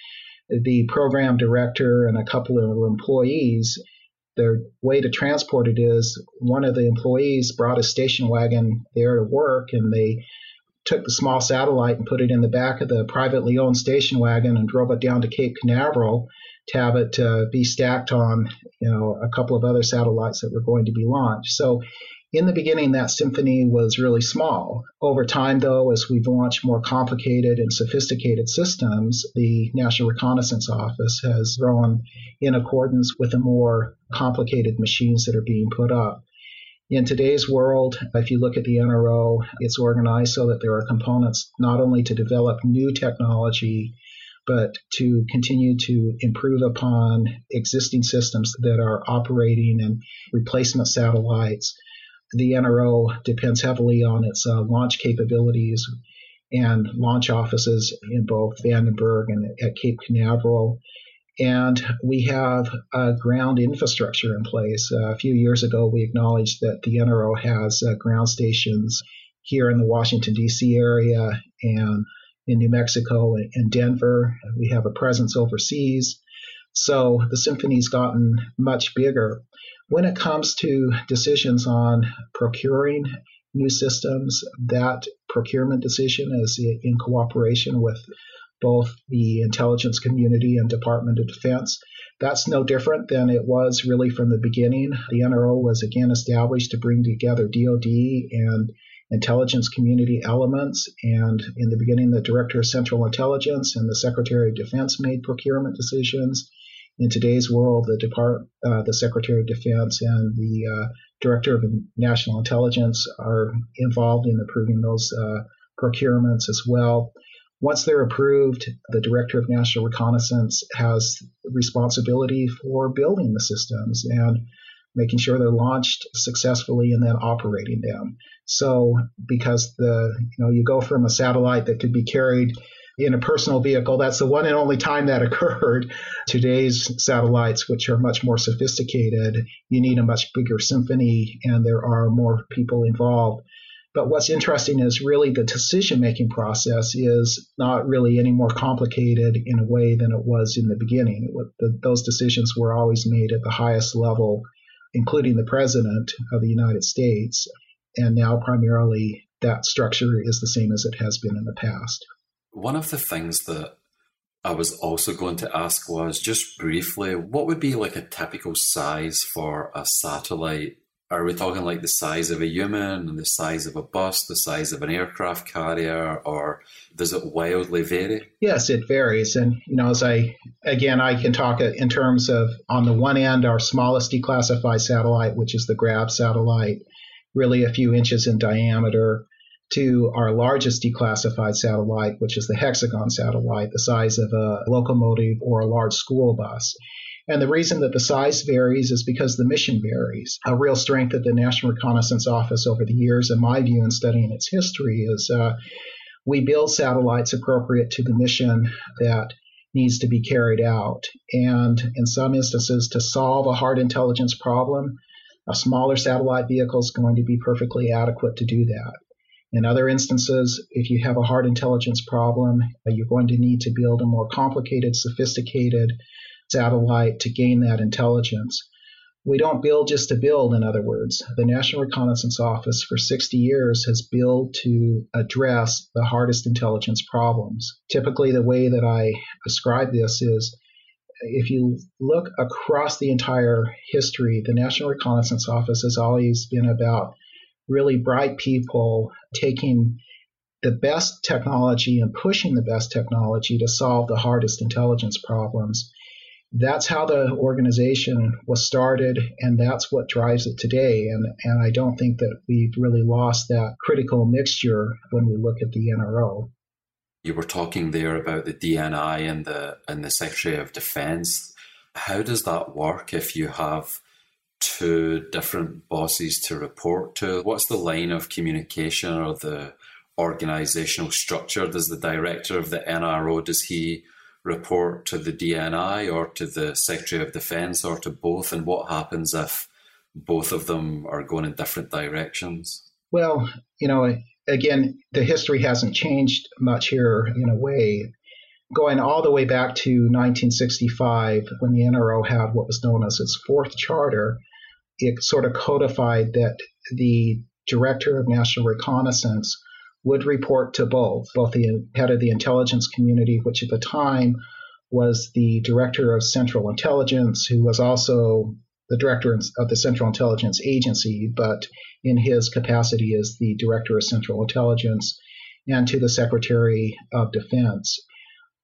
the program director and a couple of employees, their way to transport it is one of the employees brought a station wagon there to work and they took the small satellite and put it in the back of the privately owned station wagon and drove it down to Cape Canaveral have it be stacked on, you know, a couple of other satellites that were going to be launched. So in the beginning, that symphony was really small. Over time, though, as we've launched more complicated and sophisticated systems, the National Reconnaissance Office has grown in accordance with the more complicated machines that are being put up. In today's world, if you look at the NRO, it's organized so that there are components not only to develop new technology, but to continue to improve upon existing systems that are operating and replacement satellites. The NRO depends heavily on its uh, launch capabilities and launch offices in both Vandenberg and at Cape Canaveral. And we have a ground infrastructure in place. Uh, a few years ago, we acknowledged that the NRO has uh, ground stations here in the Washington, D.C. area and in New Mexico and Denver. We have a presence overseas. So the symphony's gotten much bigger. When it comes to decisions on procuring new systems, that procurement decision is in cooperation with both the intelligence community and Department of Defense. That's no different than it was really from the beginning. The NRO was again established to bring together DoD and intelligence community elements. And in the beginning, the Director of Central Intelligence and the Secretary of Defense made procurement decisions. In today's world, the Depart, uh, the Secretary of Defense and the uh, Director of National Intelligence are involved in approving those uh, procurements as well. Once they're approved, the Director of National Reconnaissance has responsibility for building the systems and making sure they're launched successfully and then operating them. So because the you know you go from a satellite that could be carried in a personal vehicle, that's the one and only time that occurred. Today's satellites, which are much more sophisticated, you need a much bigger symphony and there are more people involved. But what's interesting is really the decision making process is not really any more complicated in a way than it was in the beginning. The, those decisions were always made at the highest level, including the President of the United States and now primarily that structure is the same as it has been in the past. One of the things that I was also going to ask was just briefly, what would be like a typical size for a satellite? Are we talking like the size of a human, and the size of a bus, the size of an aircraft carrier, or does it wildly vary? Yes, it varies. And, you know, as I, again, I can talk in terms of on the one end, our smallest declassified satellite, which is the GRAB satellite, really a few inches in diameter, to our largest declassified satellite, which is the Hexagon satellite, the size of a locomotive or a large school bus. And the reason that the size varies is because the mission varies. A real strength of the National Reconnaissance Office over the years, in my view, in studying its history, is uh, we build satellites appropriate to the mission that needs to be carried out. And in some instances, to solve a hard intelligence problem, a smaller satellite vehicle is going to be perfectly adequate to do that. In other instances, if you have a hard intelligence problem, uh, you're going to need to build a more complicated, sophisticated satellite to gain that intelligence. We don't build just to build, in other words. The National Reconnaissance Office for 60 years has built to address the hardest intelligence problems. Typically, the way that I describe this is if you look across the entire history, the National Reconnaissance Office has always been about really bright people taking the best technology and pushing the best technology to solve the hardest intelligence problems. That's how the organization was started, and that's what drives it today. And, and I don't think that we've really lost that critical mixture when we look at the NRO. You were talking there about the DNI and the and the Secretary of Defense. How does that work if you have two different bosses to report to? What's the line of communication or the organizational structure? Does the director of the NRO does he report to the DNI or to the Secretary of Defense or to both? And what happens if both of them are going in different directions? Well, you know, again, the history hasn't changed much here in a way. Going all the way back to 1965, when the NRO had what was known as its fourth charter, it sort of codified that the director of national reconnaissance would report to both, both the head of the intelligence community, which at the time was the director of central intelligence, who was also the director of the Central Intelligence Agency, but in his capacity as the director of Central Intelligence, and to the Secretary of Defense.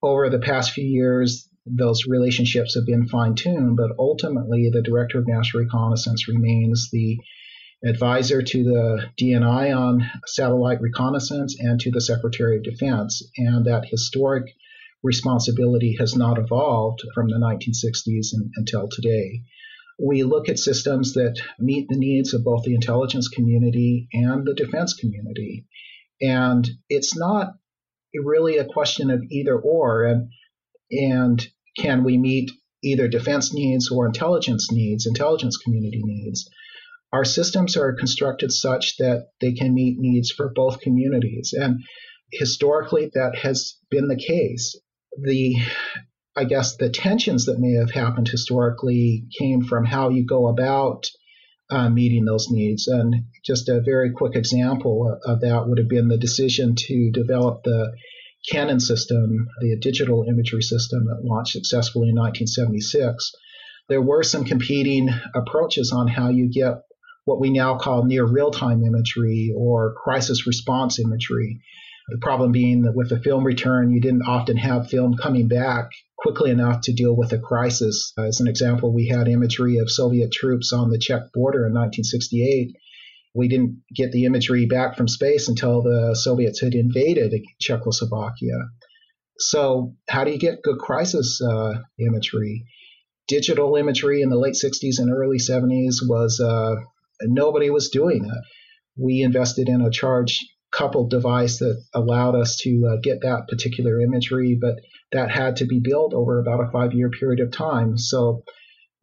Over the past few years, those relationships have been fine tuned, but ultimately the Director of National Reconnaissance remains the advisor to the DNI on satellite reconnaissance and to the Secretary of Defense, and that historic responsibility has not evolved from the 1960s and, until today. We look at systems that meet the needs of both the intelligence community and the defense community. And it's not really a question of either or. And, and can we meet either defense needs or intelligence needs, intelligence community needs? Our systems are constructed such that they can meet needs for both communities. And historically, that has been the case the I guess the tensions that may have happened historically came from how you go about uh, meeting those needs. And just a very quick example of that would have been the decision to develop the Kennen system, the digital imagery system that launched successfully in 1976. There were some competing approaches on how you get what we now call near real time imagery or crisis response imagery. The problem being that with the film return, you didn't often have film coming back quickly enough to deal with a crisis. As an example, we had imagery of Soviet troops on the Czech border in 1968. We didn't get the imagery back from space until the Soviets had invaded Czechoslovakia. So, how do you get good crisis uh, imagery? Digital imagery in the late 60s and early 70s was uh, nobody was doing it. We invested in a charge coupled device that allowed us to uh, get that particular imagery, but that had to be built over about a five year period of time. So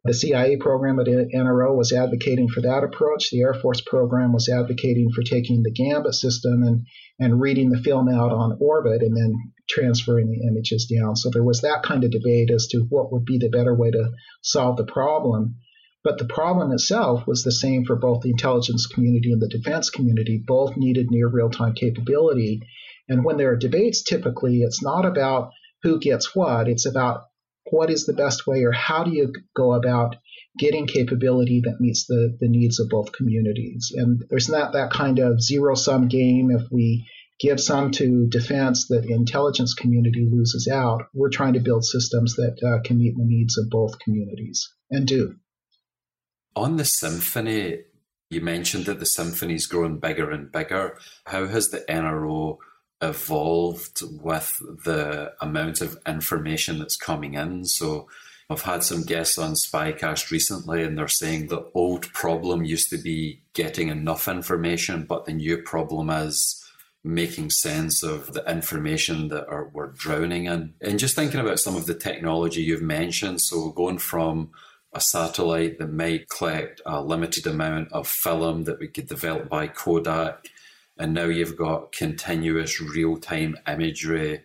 the CIA program at NRO was advocating for that approach. The Air Force program was advocating for taking the Gambit system and, and reading the film out on orbit and then transferring the images down. So there was that kind of debate as to what would be the better way to solve the problem. But the problem itself was the same for both the intelligence community and the defense community. Both needed near real time capability. And when there are debates, typically it's not about who gets what, it's about what is the best way or how do you go about getting capability that meets the, the needs of both communities. And there's not that kind of zero sum game if we give some to defense that intelligence community loses out. We're trying to build systems that uh, can meet the needs of both communities and do. On the symphony, you mentioned that the symphony's grown bigger and bigger. How has the NRO evolved with the amount of information that's coming in? So I've had some guests on Spycast recently, and they're saying the old problem used to be getting enough information, but the new problem is making sense of the information that are, we're drowning in. And just thinking about some of the technology you've mentioned, so going from a satellite that might collect a limited amount of film that we could develop by Kodak. And now you've got continuous real time imagery.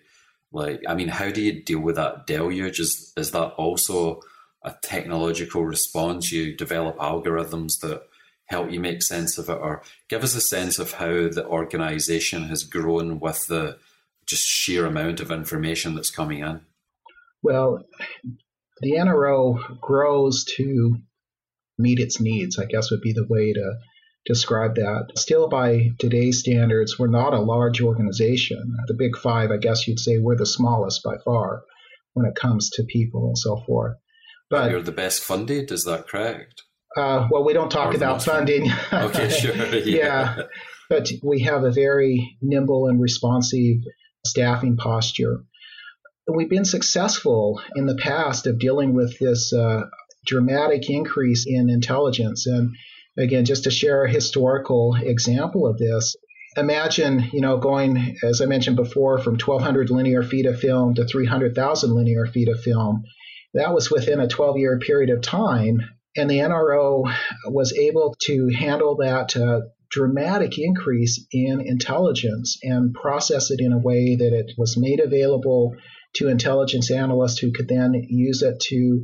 Like, I mean, how do you deal with that deluge? Is, is that also a technological response? You develop algorithms that help you make sense of it, or give us a sense of how the organization has grown with the just sheer amount of information that's coming in? Well, the NRO grows to meet its needs, I guess would be the way to describe that. Still, by today's standards, we're not a large organization. The big five, I guess you'd say, we're the smallest by far when it comes to people and so forth. But you're the best funded, is that correct? Uh, well, we don't talk about funding. okay, sure. Yeah. yeah. But we have a very nimble and responsive staffing posture we've been successful in the past of dealing with this uh, dramatic increase in intelligence. And again, just to share a historical example of this, imagine, you know, going, as I mentioned before, from 1,200 linear feet of film to 300,000 linear feet of film. That was within a 12 year period of time. And the NRO was able to handle that uh, dramatic increase in intelligence and process it in a way that it was made available to intelligence analysts who could then use it to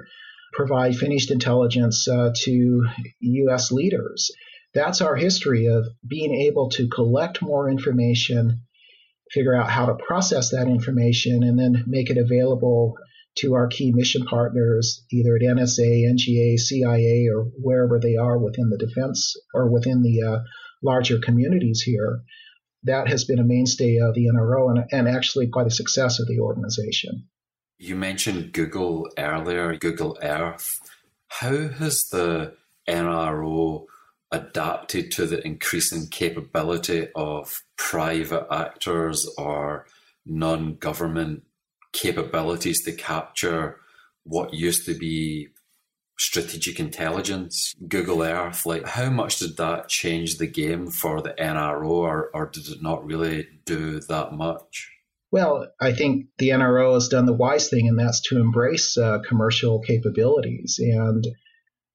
provide finished intelligence uh, to U.S. leaders. That's our history of being able to collect more information, figure out how to process that information, and then make it available to our key mission partners, either at NSA, NGA, CIA, or wherever they are within the defense or within the uh, larger communities here that has been a mainstay of the NRO and, and actually quite a success of the organization. You mentioned Google earlier, Google Earth. How has the NRO adapted to the increasing capability of private actors or non government capabilities to capture what used to be strategic intelligence, Google Earth, like how much did that change the game for the NRO or, or did it not really do that much? Well, I think the NRO has done the wise thing, and that's to embrace uh, commercial capabilities. And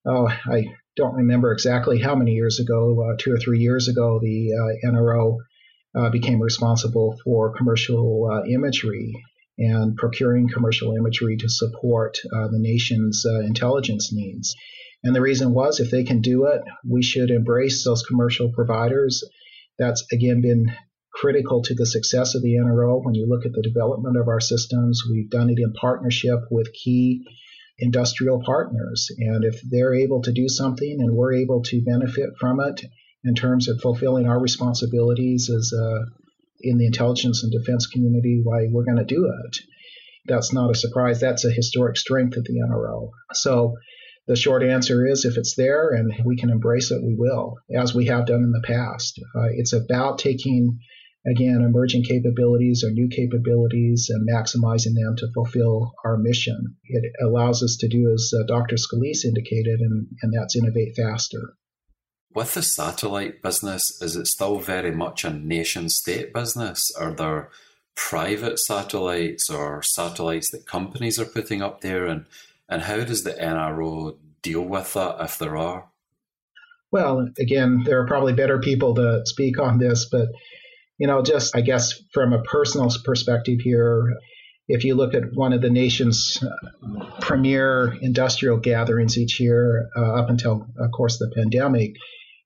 oh, I don't remember exactly how many years ago, uh, two or three years ago, the uh, NRO uh, became responsible for commercial uh, imagery and procuring commercial imagery to support uh, the nation's uh, intelligence needs. And the reason was if they can do it, we should embrace those commercial providers. That's again been critical to the success of the NRO. When you look at the development of our systems, we've done it in partnership with key industrial partners. And if they're able to do something and we're able to benefit from it in terms of fulfilling our responsibilities as a in the intelligence and defense community why we're going to do it. That's not a surprise. That's a historic strength of the NRO. So the short answer is if it's there and we can embrace it, we will, as we have done in the past. Uh, it's about taking, again, emerging capabilities or new capabilities and maximizing them to fulfill our mission. It allows us to do as uh, Dr. Scolese indicated, and, and that's innovate faster. With the satellite business, is it still very much a nation state business? Are there private satellites or satellites that companies are putting up there? And, and how does the NRO deal with that if there are? Well, again, there are probably better people to speak on this, but you know, just I guess from a personal perspective here, if you look at one of the nation's premier industrial gatherings each year, uh, up until, of course, the pandemic,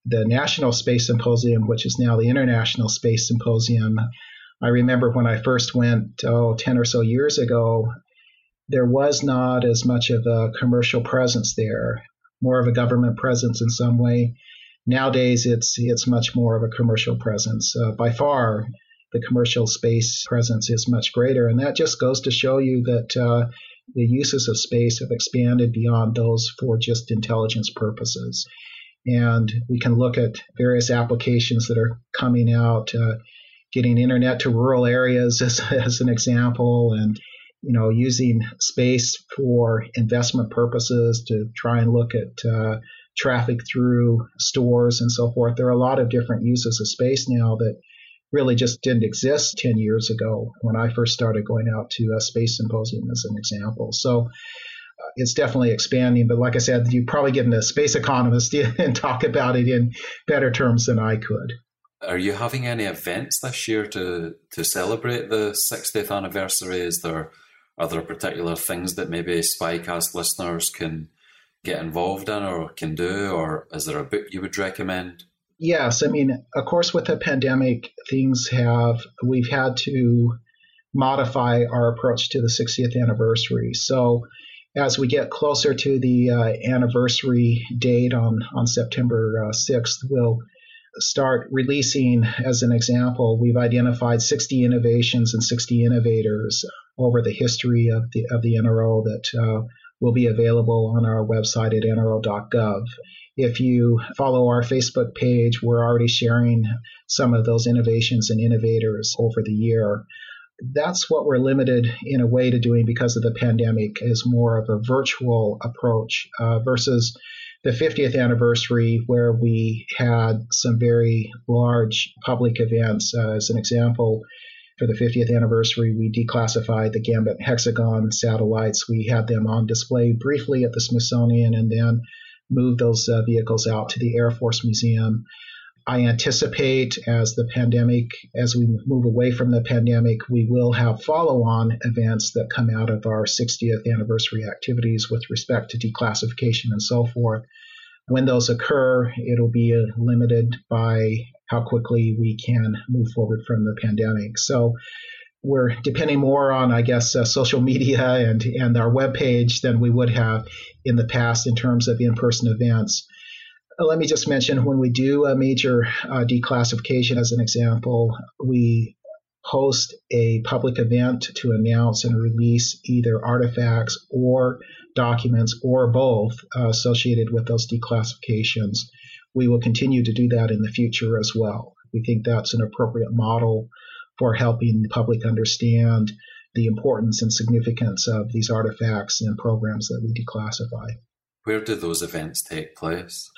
the National Space Symposium, which is now the International Space Symposium. I remember when I first went, oh, 10 or so years ago, there was not as much of a commercial presence there, more of a government presence in some way. Nowadays, it's it's much more of a commercial presence. Uh, by far, the commercial space presence is much greater, and that just goes to show you that uh, the uses of space have expanded beyond those for just intelligence purposes and we can look at various applications that are coming out, uh, getting internet to rural areas as, as an example, and you know using space for investment purposes to try and look at uh, traffic through stores and so forth. There are a lot of different uses of space now that really just didn't exist 10 years ago when I first started going out to a space symposium as an example. So Uh, it's definitely expanding. But like I said, you probably get a space economist and talk about it in better terms than I could. Are you having any events this year to to celebrate the 60th anniversary? Is there are there particular things that maybe Spycast listeners can get involved in or can do, or is there a book you would recommend? Yes, I mean, of course, with the pandemic, things have we've had to modify our approach to the 60th anniversary. So as we get closer to the uh, anniversary date on, on September uh, 6th, we'll start releasing, as an example, we've identified 60 innovations and 60 innovators over the history of the, of the NRO that uh, will be available on our website at nro.gov. If you follow our Facebook page, we're already sharing some of those innovations and innovators over the year that's what we're limited in a way to doing because of the pandemic is more of a virtual approach uh, versus the 50th anniversary where we had some very large public events. Uh, as an example for the 50th anniversary we declassified the gambit hexagon satellites. We had them on display briefly at the smithsonian and then moved those uh, vehicles out to the air force museum I anticipate as the pandemic, as we move away from the pandemic, we will have follow on events that come out of our 60th anniversary activities with respect to declassification and so forth. When those occur, it'll be limited by how quickly we can move forward from the pandemic. So we're depending more on, I guess, uh, social media and, and our webpage than we would have in the past in terms of in person events. Let me just mention when we do a major uh, declassification, as an example, we host a public event to announce and release either artifacts or documents or both uh, associated with those declassifications. we will continue to do that in the future as well. We think that's an appropriate model for helping the public understand the importance and significance of these artifacts and programs that we declassify. Where do those events take place?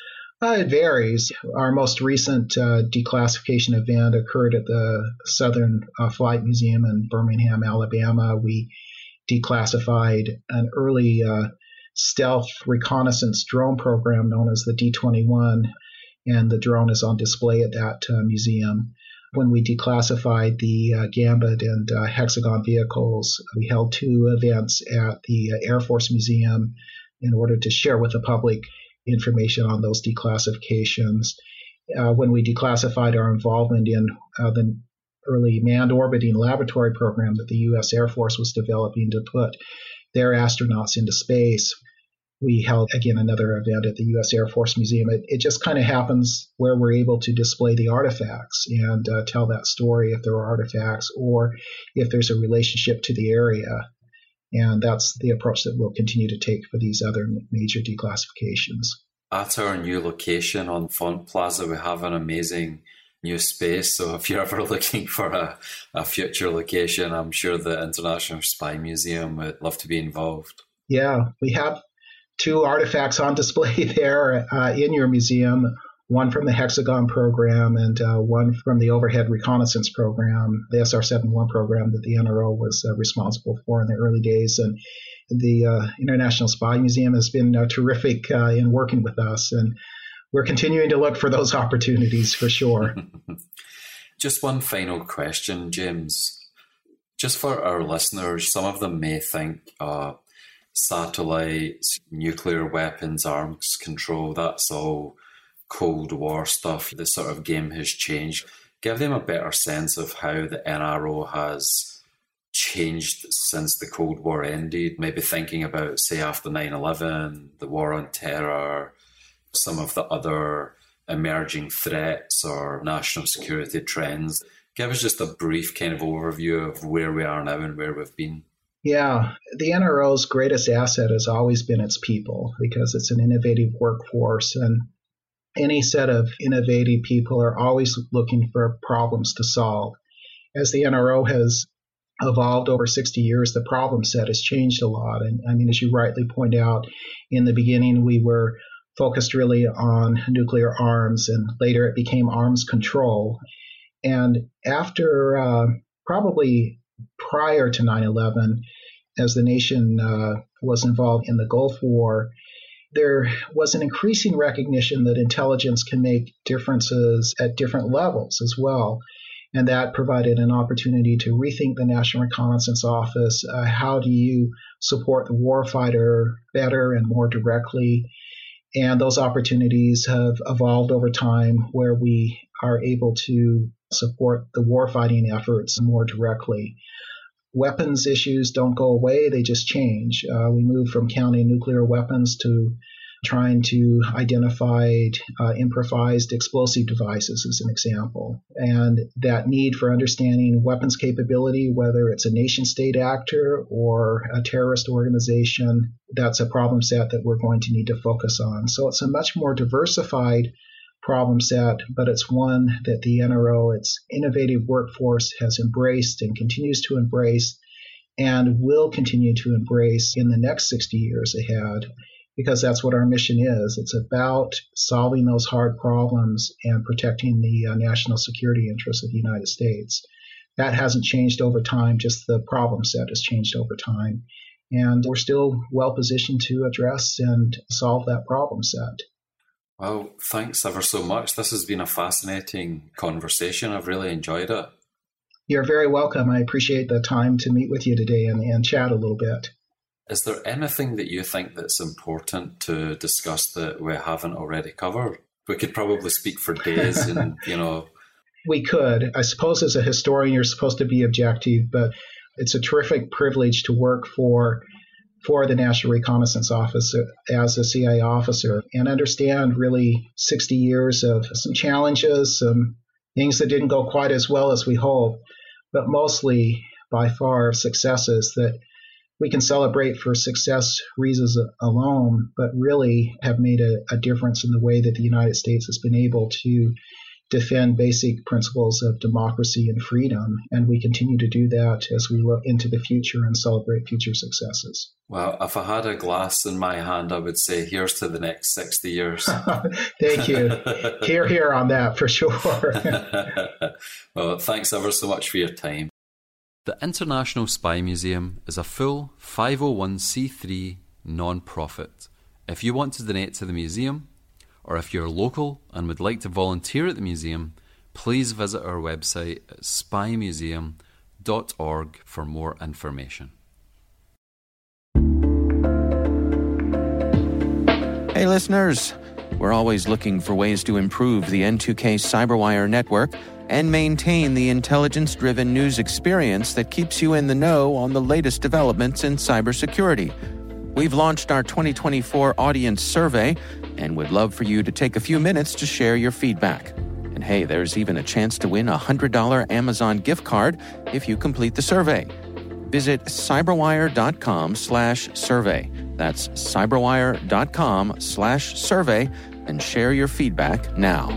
Uh, it varies. Our most recent uh, declassification event occurred at the Southern uh, Flight Museum in Birmingham, Alabama. We declassified an early uh, stealth reconnaissance drone program known as the D 21, and the drone is on display at that uh, museum. When we declassified the uh, Gambit and Hexagon vehicles, we held two events at the Air Force Museum in order to share with the public information on those declassifications. Uh, when we declassified our involvement in uh, the early manned orbiting laboratory program that the U.S. Air Force was developing to put their astronauts into space, we held again another event at the U.S. Air Force Museum. It, it just kind of happens where we're able to display the artifacts and uh, tell that story if there are artifacts or if there's a relationship to the area. And that's the approach that we'll continue to take for these other major declassifications. At our new location on L'Enfant Plaza, we have an amazing new space. So if you're ever looking for a, a future location, I'm sure the International Spy Museum would love to be involved. Yeah, we have two artifacts on display there uh, in your museum one from the Hexagon program and uh, one from the Overhead Reconnaissance program, the SR 71 program that the NRO was uh, responsible for in the early days. And the uh, International Spy Museum has been uh, terrific uh, in working with us. And we're continuing to look for those opportunities for sure. Just one final question, James. Just for our listeners, some of them may think uh, satellites, nuclear weapons, arms control, that's all Cold War stuff, the sort of game has changed. Give them a better sense of how the NRO has changed since the Cold War ended. Maybe thinking about, say, after 9 11, the war on terror, some of the other emerging threats or national security trends. Give us just a brief kind of overview of where we are now and where we've been. Yeah, the NRO's greatest asset has always been its people because it's an innovative workforce. And any set of innovative people are always looking for problems to solve. As the NRO has evolved over 60 years, the problem set has changed a lot. And I mean, as you rightly point out, in the beginning, we were focused really on nuclear arms, and later it became arms control. And after uh, probably prior to 9 11, as the nation uh, was involved in the Gulf War, there was an increasing recognition that intelligence can make differences at different levels as well. And that provided an opportunity to rethink the National Reconnaissance Office. Uh, how do you support the warfighter better and more directly? And those opportunities have evolved over time where we are able to support the warfighting efforts more directly weapons issues don't go away, they just change. Uh, we move from counting nuclear weapons to trying to identify uh, improvised explosive devices as an example. And that need for understanding weapons capability, whether it's a nation state actor or a terrorist organization, that's a problem set that we're going to need to focus on. So it's a much more diversified problem set, but it's one that the NRO, its innovative workforce, has embraced and continues to embrace and will continue to embrace in the next 60 years ahead because that's what our mission is. It's about solving those hard problems and protecting the uh, national security interests of the United States. That hasn't changed over time, just the problem set has changed over time. And we're still well positioned to address and solve that problem set. Well, thanks ever so much. This has been a fascinating conversation. I've really enjoyed it. You're very welcome. I appreciate the time to meet with you today and, and chat a little bit. Is there anything that you think that's important to discuss that we haven't already covered? We could probably speak for days and, you know. We could. I suppose as a historian, you're supposed to be objective, but it's a terrific privilege to work for for the National Reconnaissance Office as a CIA officer and understand really 60 years of some challenges, some things that didn't go quite as well as we hoped, but mostly by far successes that we can celebrate for success reasons alone, but really have made a, a difference in the way that the United States has been able to defend basic principles of democracy and freedom. And we continue to do that as we look into the future and celebrate future successes. Well, if I had a glass in my hand, I would say, here's to the next 60 years. Thank you. here, here on that for sure. well, thanks ever so much for your time. The International Spy Museum is a full 501c3 non profit. If you want to donate to the museum, or if you're local and would like to volunteer at the museum, please visit our website at spymuseum.org for more information. Hey, listeners. We're always looking for ways to improve the N2K Cyberwire network and maintain the intelligence driven news experience that keeps you in the know on the latest developments in cybersecurity. We've launched our 2024 audience survey and would love for you to take a few minutes to share your feedback. And hey, there's even a chance to win a $100 Amazon gift card if you complete the survey. Visit cyberwire.com slash survey. That's cyberwire.com slash survey and share your feedback now.